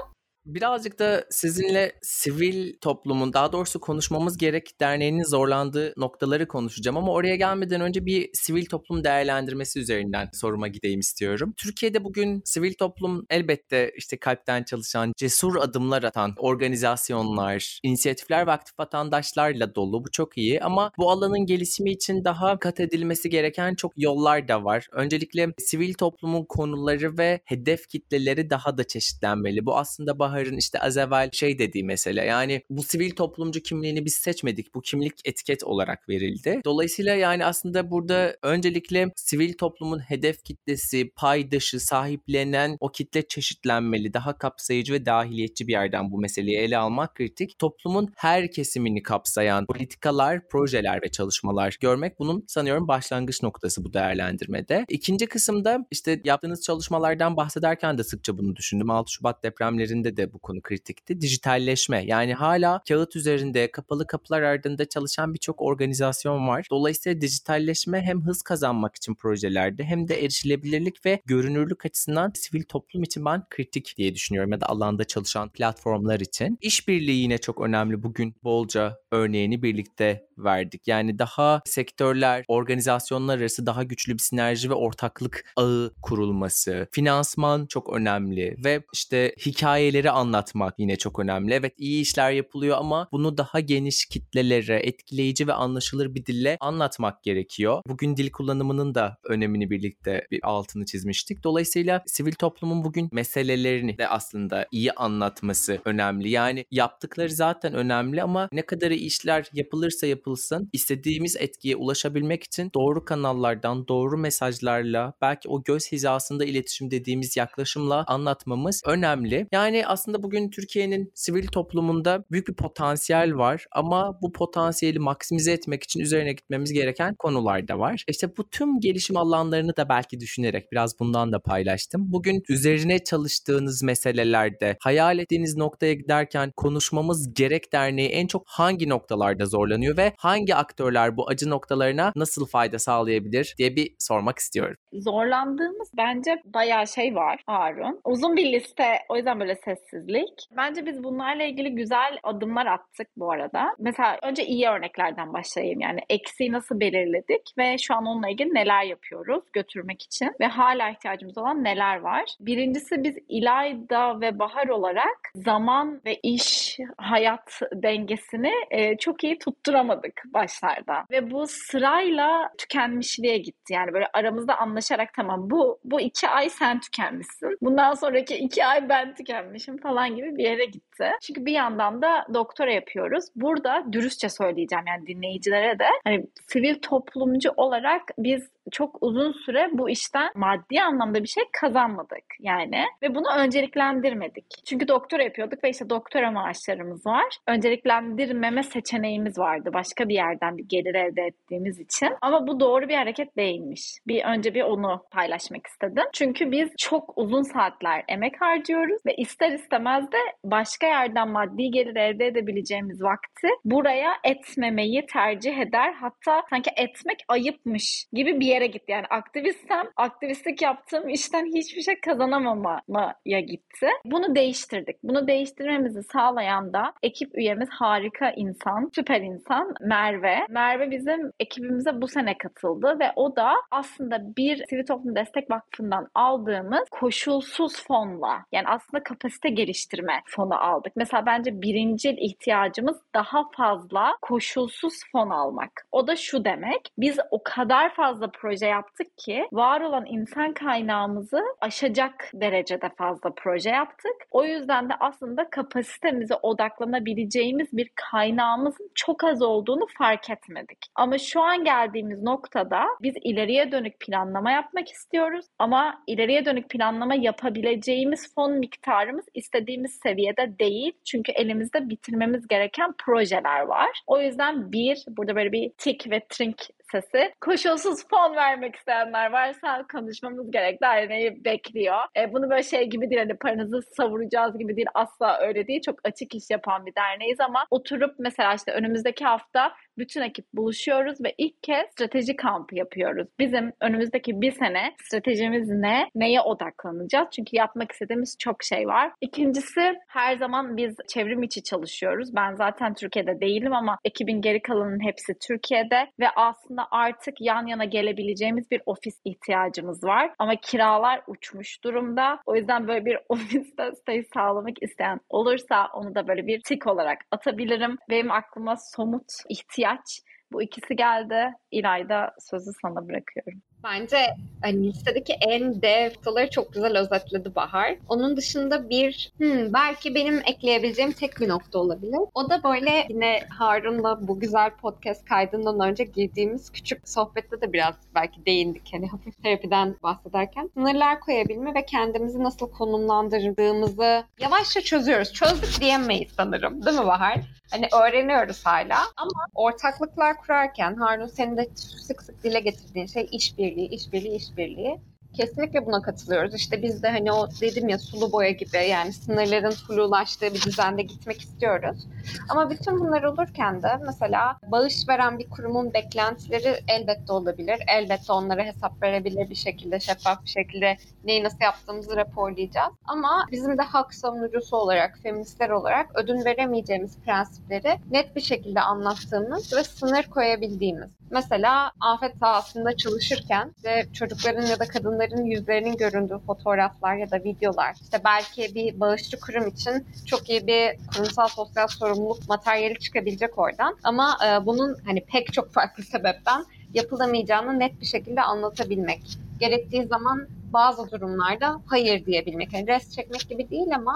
Speaker 1: Birazcık da sizinle sivil toplumun daha doğrusu konuşmamız gerek derneğinin zorlandığı noktaları konuşacağım ama oraya gelmeden önce bir sivil toplum değerlendirmesi üzerinden soruma gideyim istiyorum. Türkiye'de bugün sivil toplum elbette işte kalpten çalışan, cesur adımlar atan organizasyonlar, inisiyatifler ve aktif vatandaşlarla dolu. Bu çok iyi ama bu alanın gelişimi için daha kat edilmesi gereken çok yollar da var. Öncelikle sivil toplumun konuları ve hedef kitleleri daha da çeşitlenmeli. Bu aslında Bahar'ın işte az evvel şey dediği mesele. Yani bu sivil toplumcu kimliğini biz seçmedik. Bu kimlik etiket olarak verildi. Dolayısıyla yani aslında burada öncelikle sivil toplumun hedef kitlesi, paydaşı, sahiplenen o kitle çeşitlenmeli. Daha kapsayıcı ve dahiliyetçi bir yerden bu meseleyi ele almak kritik. Toplumun her kesimini kapsayan politikalar, projeler ve çalışmalar görmek bunun sanıyorum başlangıç noktası bu değerlendirmede. İkinci kısımda işte yaptığınız çalışmalardan bahsederken de sıkça bunu düşündüm. 6 Şubat depremlerinde de de bu konu kritikti. Dijitalleşme yani hala kağıt üzerinde kapalı kapılar ardında çalışan birçok organizasyon var. Dolayısıyla dijitalleşme hem hız kazanmak için projelerde hem de erişilebilirlik ve görünürlük açısından sivil toplum için ben kritik diye düşünüyorum ya da alanda çalışan platformlar için. İşbirliği yine çok önemli. Bugün bolca örneğini birlikte verdik. Yani daha sektörler, organizasyonlar arası daha güçlü bir sinerji ve ortaklık ağı kurulması. Finansman çok önemli ve işte hikayeleri anlatmak yine çok önemli. Evet iyi işler yapılıyor ama bunu daha geniş kitlelere, etkileyici ve anlaşılır bir dille anlatmak gerekiyor. Bugün dil kullanımının da önemini birlikte bir altını çizmiştik. Dolayısıyla sivil toplumun bugün meselelerini de aslında iyi anlatması önemli. Yani yaptıkları zaten önemli ama ne kadar işler yapılırsa yapılsın istediğimiz etkiye ulaşabilmek için doğru kanallardan, doğru mesajlarla belki o göz hizasında iletişim dediğimiz yaklaşımla anlatmamız önemli. Yani aslında aslında bugün Türkiye'nin sivil toplumunda büyük bir potansiyel var ama bu potansiyeli maksimize etmek için üzerine gitmemiz gereken konular da var. İşte bu tüm gelişim alanlarını da belki düşünerek biraz bundan da paylaştım. Bugün üzerine çalıştığınız meselelerde hayal ettiğiniz noktaya giderken konuşmamız gerek derneği en çok hangi noktalarda zorlanıyor ve hangi aktörler bu acı noktalarına nasıl fayda sağlayabilir diye bir sormak istiyorum.
Speaker 2: Zorlandığımız bence bayağı şey var Harun. Uzun bir liste o yüzden böyle sessizlik. Bence biz bunlarla ilgili güzel adımlar attık bu arada. Mesela önce iyi örneklerden başlayayım. Yani eksiği nasıl belirledik ve şu an onunla ilgili neler yapıyoruz götürmek için ve hala ihtiyacımız olan neler var. Birincisi biz İlayda ve Bahar olarak zaman ve iş, hayat dengesini e, çok iyi tutturamadık başlarda. Ve bu sırayla tükenmişliğe gitti. Yani böyle aramızda anlaşarak tamam bu bu iki ay sen tükenmişsin. Bundan sonraki iki ay ben tükenmişim falan gibi bir yere gitti. Çünkü bir yandan da doktora yapıyoruz. Burada dürüstçe söyleyeceğim yani dinleyicilere de hani sivil toplumcu olarak biz çok uzun süre bu işten maddi anlamda bir şey kazanmadık yani ve bunu önceliklendirmedik. Çünkü doktora yapıyorduk ve işte doktora maaşlarımız var. Önceliklendirmeme seçeneğimiz vardı başka bir yerden bir gelir elde ettiğimiz için. Ama bu doğru bir hareket değilmiş. Bir önce bir onu paylaşmak istedim. Çünkü biz çok uzun saatler emek harcıyoruz ve ister istemez de başka yerden maddi gelir elde edebileceğimiz vakti buraya etmemeyi tercih eder. Hatta sanki etmek ayıpmış gibi bir yere gitti. Yani aktivistsem aktivistlik yaptığım işten hiçbir şey kazanamamaya gitti. Bunu değiştirdik. Bunu değiştirmemizi sağlayan da ekip üyemiz harika insan, süper insan Merve. Merve bizim ekibimize bu sene katıldı ve o da aslında bir Sivil Toplum Destek Vakfı'ndan aldığımız koşulsuz fonla yani aslında kapasite geliştirme fonu aldık. Mesela bence birinci ihtiyacımız daha fazla koşulsuz fon almak. O da şu demek. Biz o kadar fazla proje yaptık ki var olan insan kaynağımızı aşacak derecede fazla proje yaptık. O yüzden de aslında kapasitemize odaklanabileceğimiz bir kaynağımızın çok az olduğunu fark etmedik. Ama şu an geldiğimiz noktada biz ileriye dönük planlama yapmak istiyoruz ama ileriye dönük planlama yapabileceğimiz fon miktarımız istediğimiz seviyede değil. Çünkü elimizde bitirmemiz gereken projeler var. O yüzden bir, burada böyle bir tik ve trink sesi. Koşulsuz fon vermek isteyenler varsa konuşmamız gerek. Derneği bekliyor. E, bunu böyle şey gibi değil hani paranızı savuracağız gibi değil. Asla öyle değil. Çok açık iş yapan bir derneğiz ama oturup mesela işte önümüzdeki hafta bütün ekip buluşuyoruz ve ilk kez strateji kampı yapıyoruz. Bizim önümüzdeki bir sene stratejimiz ne? Neye odaklanacağız? Çünkü yapmak istediğimiz çok şey var. İkincisi her zaman biz çevrim içi çalışıyoruz. Ben zaten Türkiye'de değilim ama ekibin geri kalanının hepsi Türkiye'de ve aslında artık yan yana gelebileceğimiz bir ofis ihtiyacımız var. Ama kiralar uçmuş durumda. O yüzden böyle bir ofiste stay sağlamak isteyen olursa onu da böyle bir tik olarak atabilirim. Benim aklıma somut ihtiyaç bu ikisi geldi. İlayda sözü sana bırakıyorum.
Speaker 3: Bence hani listedeki en dev noktaları çok güzel özetledi Bahar. Onun dışında bir hmm, belki benim ekleyebileceğim tek bir nokta olabilir. O da böyle yine Harun'la bu güzel podcast kaydından önce girdiğimiz küçük sohbette de biraz belki değindik. Hani hafif terapiden bahsederken. Sınırlar koyabilme ve kendimizi nasıl konumlandırdığımızı yavaşça çözüyoruz. Çözdük diyemeyiz sanırım. Değil mi Bahar? Hani öğreniyoruz hala. Ama ortaklıklar kurarken Harun senin de sık sık dile getirdiğin şey işbirliği, işbirliği, işbirliği. Kesinlikle buna katılıyoruz. İşte biz de hani o dedim ya sulu boya gibi yani sınırların flulaştığı bir düzende gitmek istiyoruz. Ama bütün bunlar olurken de mesela bağış veren bir kurumun beklentileri elbette olabilir. Elbette onlara hesap verebilir bir şekilde, şeffaf bir şekilde neyi nasıl yaptığımızı raporlayacağız. Ama bizim de hak savunucusu olarak, feministler olarak ödün veremeyeceğimiz prensipleri net bir şekilde anlattığımız ve sınır koyabildiğimiz. Mesela afet sahasında çalışırken işte çocukların ya da kadınların yüzlerinin göründüğü fotoğraflar ya da videolar. İşte belki bir bağışçı kurum için çok iyi bir kurumsal sosyal sorumluluk materyali çıkabilecek oradan. Ama e, bunun hani pek çok farklı sebepten yapılamayacağını net bir şekilde anlatabilmek. Gerektiği zaman bazı durumlarda hayır diyebilmek. Yani rest çekmek gibi değil ama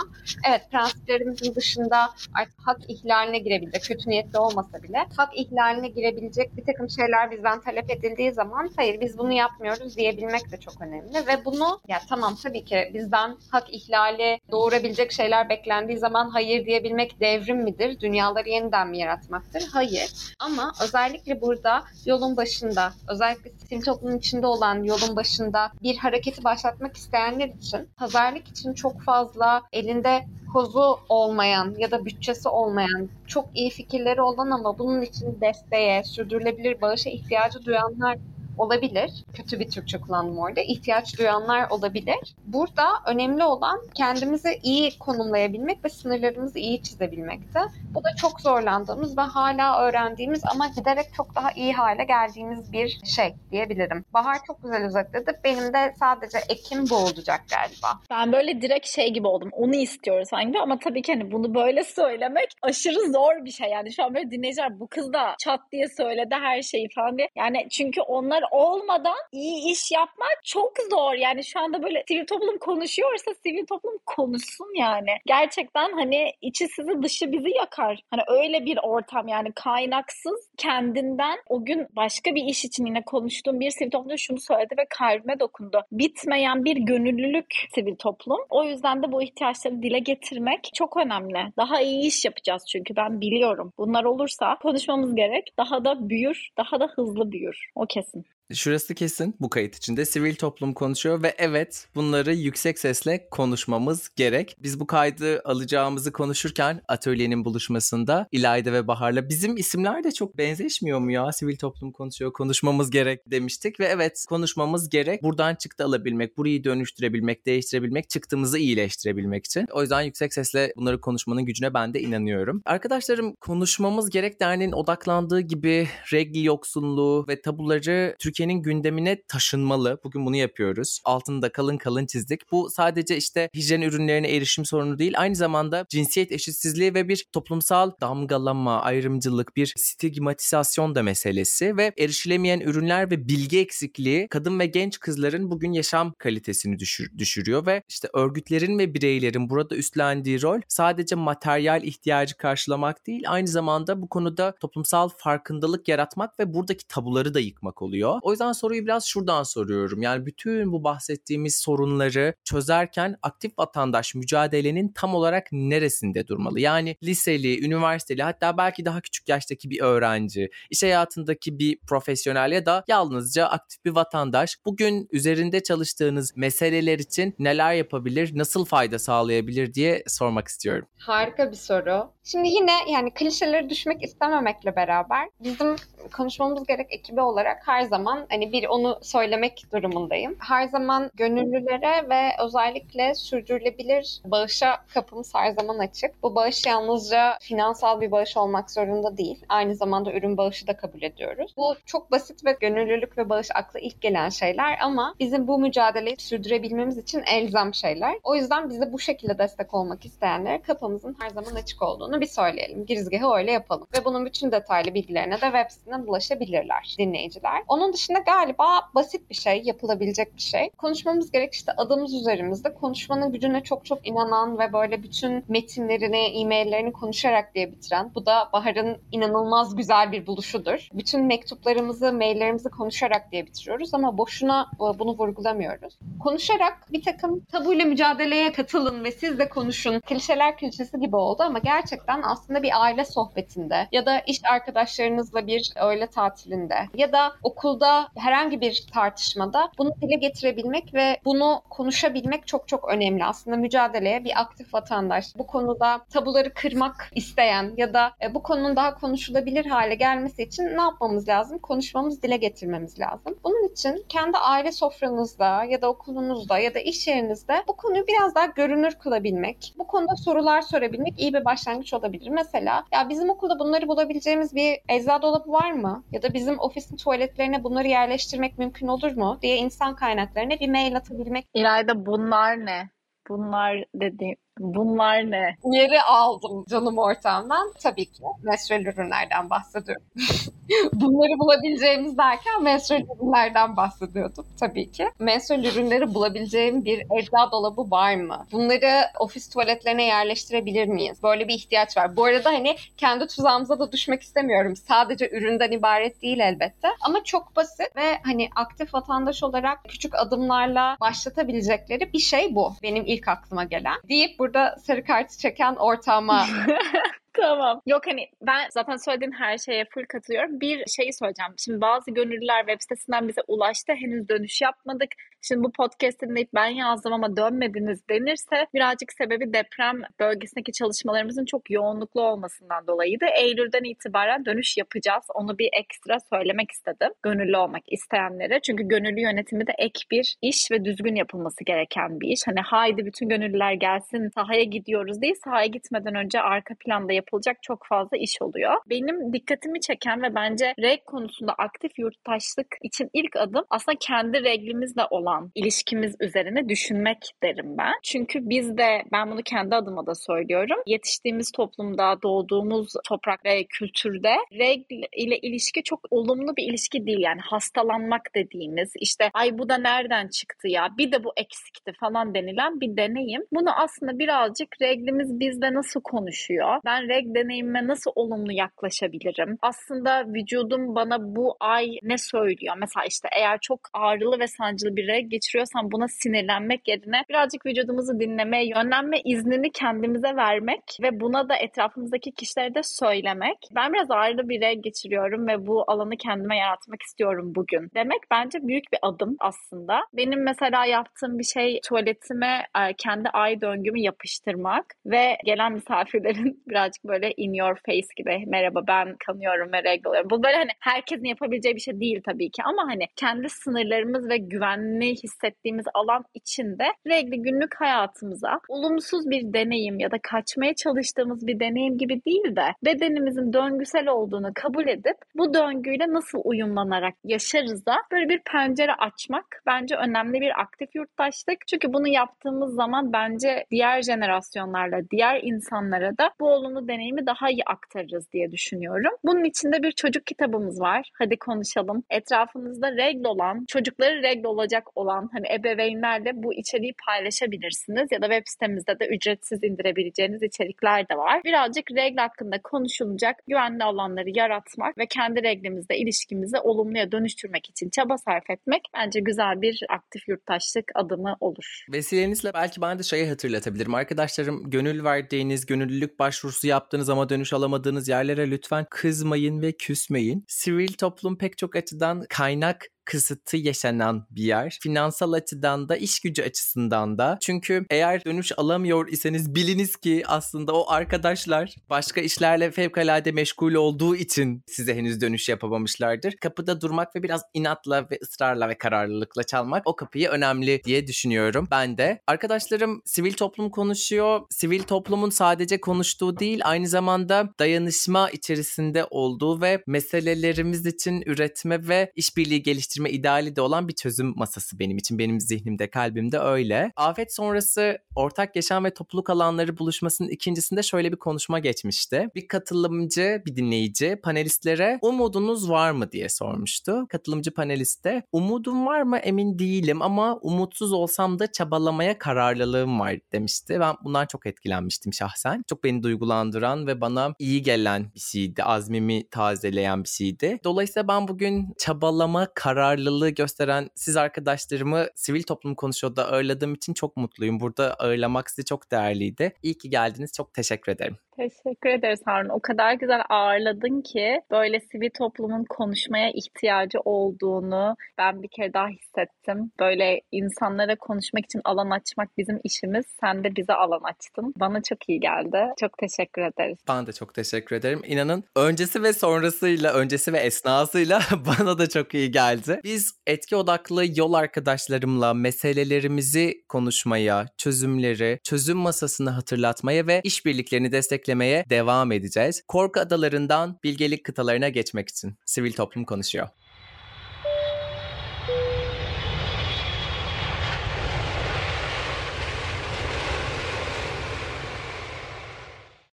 Speaker 3: evet prensiplerimizin dışında artık hak ihlaline girebilecek, kötü niyetli olmasa bile hak ihlaline girebilecek bir takım şeyler bizden talep edildiği zaman hayır biz bunu yapmıyoruz diyebilmek de çok önemli ve bunu ya tamam tabii ki bizden hak ihlali doğurabilecek şeyler beklendiği zaman hayır diyebilmek devrim midir? Dünyaları yeniden mi yaratmaktır? Hayır. Ama özellikle burada yolun başında, özellikle sivil toplumun içinde olan yolun başında bir hareketi başlatmak isteyenler için pazarlık için çok fazla elinde kozu olmayan ya da bütçesi olmayan, çok iyi fikirleri olan ama bunun için desteğe, sürdürülebilir bağışa ihtiyacı duyanlar olabilir. Kötü bir Türkçe kullandım orada. İhtiyaç duyanlar olabilir. Burada önemli olan kendimizi iyi konumlayabilmek ve sınırlarımızı iyi çizebilmekte. Bu da çok zorlandığımız ve hala öğrendiğimiz ama giderek çok daha iyi hale geldiğimiz bir şey diyebilirim. Bahar çok güzel özetledi. Benim de sadece ekim bu olacak galiba.
Speaker 2: Ben böyle direkt şey gibi oldum. Onu istiyoruz sanki ama tabii ki hani bunu böyle söylemek aşırı zor bir şey. Yani şu an böyle dinleyiciler bu kız da çat diye söyledi her şeyi falan diye. Yani çünkü onlar olmadan iyi iş yapmak çok zor. Yani şu anda böyle sivil toplum konuşuyorsa sivil toplum konuşsun yani. Gerçekten hani içi sizi dışı bizi yakar. Hani öyle bir ortam yani kaynaksız kendinden o gün başka bir iş için yine konuştuğum bir sivil toplum şunu söyledi ve kalbime dokundu. Bitmeyen bir gönüllülük sivil toplum. O yüzden de bu ihtiyaçları dile getirmek çok önemli. Daha iyi iş yapacağız çünkü ben biliyorum. Bunlar olursa konuşmamız gerek. Daha da büyür, daha da hızlı büyür. O kesin.
Speaker 1: Şurası kesin bu kayıt içinde sivil toplum konuşuyor ve evet bunları yüksek sesle konuşmamız gerek. Biz bu kaydı alacağımızı konuşurken atölyenin buluşmasında İlayda ve Bahar'la bizim isimler de çok benzeşmiyor mu ya? Sivil toplum konuşuyor, konuşmamız gerek demiştik ve evet konuşmamız gerek. Buradan çıktı alabilmek, burayı dönüştürebilmek, değiştirebilmek, çıktığımızı iyileştirebilmek için. O yüzden yüksek sesle bunları konuşmanın gücüne ben de inanıyorum. Arkadaşlarım konuşmamız gerek derneğin odaklandığı gibi regl yoksunluğu ve tabuları Türkiye Türkiye'nin gündemine taşınmalı. Bugün bunu yapıyoruz. Altında kalın kalın çizdik. Bu sadece işte hijyen ürünlerine erişim sorunu değil. Aynı zamanda cinsiyet eşitsizliği ve bir toplumsal damgalama, ayrımcılık, bir stigmatizasyon da meselesi ve erişilemeyen ürünler ve bilgi eksikliği kadın ve genç kızların bugün yaşam kalitesini düşür, düşürüyor ve işte örgütlerin ve bireylerin burada üstlendiği rol sadece materyal ihtiyacı karşılamak değil, aynı zamanda bu konuda toplumsal farkındalık yaratmak ve buradaki tabuları da yıkmak oluyor. O yüzden soruyu biraz şuradan soruyorum. Yani bütün bu bahsettiğimiz sorunları çözerken aktif vatandaş mücadelenin tam olarak neresinde durmalı? Yani liseli, üniversiteli hatta belki daha küçük yaştaki bir öğrenci, iş hayatındaki bir profesyonel ya da yalnızca aktif bir vatandaş bugün üzerinde çalıştığınız meseleler için neler yapabilir, nasıl fayda sağlayabilir diye sormak istiyorum.
Speaker 3: Harika bir soru. Şimdi yine yani klişeleri düşmek istememekle beraber bizim konuşmamız gerek ekibi olarak her zaman hani bir onu söylemek durumundayım. Her zaman gönüllülere ve özellikle sürdürülebilir bağışa kapımız her zaman açık. Bu bağış yalnızca finansal bir bağış olmak zorunda değil. Aynı zamanda ürün bağışı da kabul ediyoruz. Bu çok basit ve gönüllülük ve bağış akla ilk gelen şeyler ama bizim bu mücadeleyi sürdürebilmemiz için elzem şeyler. O yüzden bize bu şekilde destek olmak isteyenlere kapımızın her zaman açık olduğunu bir söyleyelim. Girizgahı öyle yapalım. Ve bunun bütün detaylı bilgilerine de web sitesinden ulaşabilirler dinleyiciler. Onun dışında galiba basit bir şey, yapılabilecek bir şey. Konuşmamız gerek işte adımız üzerimizde. Konuşmanın gücüne çok çok inanan ve böyle bütün metinlerini, e-maillerini konuşarak diye bitiren. Bu da Bahar'ın inanılmaz güzel bir buluşudur. Bütün mektuplarımızı, maillerimizi konuşarak diye bitiriyoruz ama boşuna bunu vurgulamıyoruz. Konuşarak bir takım tabuyla mücadeleye katılın ve siz de konuşun. Klişeler klişesi gibi oldu ama gerçekten aslında bir aile sohbetinde ya da iş arkadaşlarınızla bir öğle tatilinde ya da okulda herhangi bir tartışmada bunu dile getirebilmek ve bunu konuşabilmek çok çok önemli. Aslında mücadeleye bir aktif vatandaş, bu konuda tabuları kırmak isteyen ya da e, bu konunun daha konuşulabilir hale gelmesi için ne yapmamız lazım? Konuşmamız, dile getirmemiz lazım. Bunun için kendi aile sofranızda ya da okulunuzda ya da iş yerinizde bu konuyu biraz daha görünür kılabilmek, bu konuda sorular sorabilmek iyi bir başlangıç olabilir. Mesela ya bizim okulda bunları bulabileceğimiz bir eczacı dolabı var mı? Ya da bizim ofisin tuvaletlerine bunları yerleştirmek mümkün olur mu diye insan kaynaklarına bir mail atabilmek.
Speaker 2: İlayda bunlar ne? Bunlar dedi Bunlar ne?
Speaker 3: Yeri aldım canım ortamdan. Tabii ki menstrual ürünlerden bahsediyorum. Bunları bulabileceğimiz derken menstrual ürünlerden bahsediyordum tabii ki. Menstrual ürünleri bulabileceğim bir ecza dolabı var mı? Bunları ofis tuvaletlerine yerleştirebilir miyiz? Böyle bir ihtiyaç var. Bu arada hani kendi tuzağımıza da düşmek istemiyorum. Sadece üründen ibaret değil elbette. Ama çok basit ve hani aktif vatandaş olarak küçük adımlarla başlatabilecekleri bir şey bu. Benim ilk aklıma gelen. Deyip burada sarı kartı çeken ortağıma
Speaker 2: Tamam. Yok hani ben zaten söylediğin her şeye full katılıyorum. Bir şeyi söyleyeceğim. Şimdi bazı gönüllüler web sitesinden bize ulaştı. Henüz dönüş yapmadık. Şimdi bu podcast dinleyip ben yazdım ama dönmediniz denirse birazcık sebebi deprem bölgesindeki çalışmalarımızın çok yoğunluklu olmasından dolayıydı. Eylül'den itibaren dönüş yapacağız. Onu bir ekstra söylemek istedim. Gönüllü olmak isteyenlere. Çünkü gönüllü yönetimi de ek bir iş ve düzgün yapılması gereken bir iş. Hani haydi bütün gönüllüler gelsin sahaya gidiyoruz değil. Sahaya gitmeden önce arka planda yapılacak çok fazla iş oluyor. Benim dikkatimi çeken ve bence reg konusunda aktif yurttaşlık için ilk adım aslında kendi reglimizle olan ilişkimiz üzerine düşünmek derim ben. Çünkü biz de ben bunu kendi adıma da söylüyorum. Yetiştiğimiz toplumda, doğduğumuz toprak ve kültürde reg ile ilişki çok olumlu bir ilişki değil. Yani hastalanmak dediğimiz işte ay bu da nereden çıktı ya bir de bu eksikti falan denilen bir deneyim. Bunu aslında birazcık reglimiz bizde nasıl konuşuyor? Ben reg deneyimime nasıl olumlu yaklaşabilirim? Aslında vücudum bana bu ay ne söylüyor? Mesela işte eğer çok ağrılı ve sancılı bir reg geçiriyorsam buna sinirlenmek yerine birazcık vücudumuzu dinlemeye, yönlenme iznini kendimize vermek ve buna da etrafımızdaki kişilere de söylemek. Ben biraz ağrılı bir geçiriyorum ve bu alanı kendime yaratmak istiyorum bugün demek bence büyük bir adım aslında. Benim mesela yaptığım bir şey tuvaletime e, kendi ay döngümü yapıştırmak ve gelen misafirlerin birazcık böyle in your face gibi merhaba ben kanıyorum ve regl oluyorum. Bu böyle hani herkesin yapabileceği bir şey değil tabii ki ama hani kendi sınırlarımız ve güvenli hissettiğimiz alan içinde regli günlük hayatımıza olumsuz bir deneyim ya da kaçmaya çalıştığımız bir deneyim gibi değil de bedenimizin döngüsel olduğunu kabul edip bu döngüyle nasıl uyumlanarak yaşarız da böyle bir pencere açmak bence önemli bir aktif yurttaşlık. Çünkü bunu yaptığımız zaman bence diğer jenerasyonlarla, diğer insanlara da bu olumlu deneyimi daha iyi aktarırız diye düşünüyorum. Bunun içinde bir çocuk kitabımız var. Hadi konuşalım. Etrafınızda regl olan, çocukları regl olacak olan hani ebeveynlerle bu içeriği paylaşabilirsiniz ya da web sitemizde de ücretsiz indirebileceğiniz içerikler de var. Birazcık regl hakkında konuşulacak güvenli alanları yaratmak ve kendi reglimizde ilişkimizi olumluya dönüştürmek için çaba sarf etmek bence güzel bir aktif yurttaşlık adımı olur.
Speaker 1: Vesilenizle belki ben de şeyi hatırlatabilirim. Arkadaşlarım gönül verdiğiniz, gönüllülük başvurusu yaptığınız ama dönüş alamadığınız yerlere lütfen kızmayın ve küsmeyin. Sivil toplum pek çok açıdan kaynak kısıtı yaşanan bir yer. Finansal açıdan da iş gücü açısından da. Çünkü eğer dönüş alamıyor iseniz biliniz ki aslında o arkadaşlar başka işlerle fevkalade meşgul olduğu için size henüz dönüş yapamamışlardır. Kapıda durmak ve biraz inatla ve ısrarla ve kararlılıkla çalmak o kapıyı önemli diye düşünüyorum. Ben de. Arkadaşlarım sivil toplum konuşuyor. Sivil toplumun sadece konuştuğu değil aynı zamanda dayanışma içerisinde olduğu ve meselelerimiz için üretme ve işbirliği geliştirme geliştirme ideali de olan bir çözüm masası benim için. Benim zihnimde, kalbimde öyle. Afet sonrası ortak yaşam ve topluluk alanları buluşmasının ikincisinde şöyle bir konuşma geçmişti. Bir katılımcı, bir dinleyici panelistlere umudunuz var mı diye sormuştu. Katılımcı paneliste umudum var mı emin değilim ama umutsuz olsam da çabalamaya kararlılığım var demişti. Ben bundan çok etkilenmiştim şahsen. Çok beni duygulandıran ve bana iyi gelen bir şeydi. Azmimi tazeleyen bir şeydi. Dolayısıyla ben bugün çabalama, karar kararlılığı gösteren siz arkadaşlarımı sivil toplum konuşuyorda ağırladığım için çok mutluyum. Burada ağırlamak sizi çok değerliydi. İyi ki geldiniz. Çok teşekkür ederim.
Speaker 2: Teşekkür ederiz Harun. O kadar güzel ağırladın ki böyle sivil toplumun konuşmaya ihtiyacı olduğunu ben bir kere daha hissettim. Böyle insanlara konuşmak için alan açmak bizim işimiz. Sen de bize alan açtın. Bana çok iyi geldi. Çok teşekkür ederiz.
Speaker 1: Ben de çok teşekkür ederim. İnanın öncesi ve sonrasıyla, öncesi ve esnasıyla bana da çok iyi geldi. Biz etki odaklı yol arkadaşlarımla meselelerimizi konuşmaya, çözümleri, çözüm masasını hatırlatmaya ve işbirliklerini destek desteklemeye devam edeceğiz. Korku adalarından bilgelik kıtalarına geçmek için Sivil Toplum konuşuyor.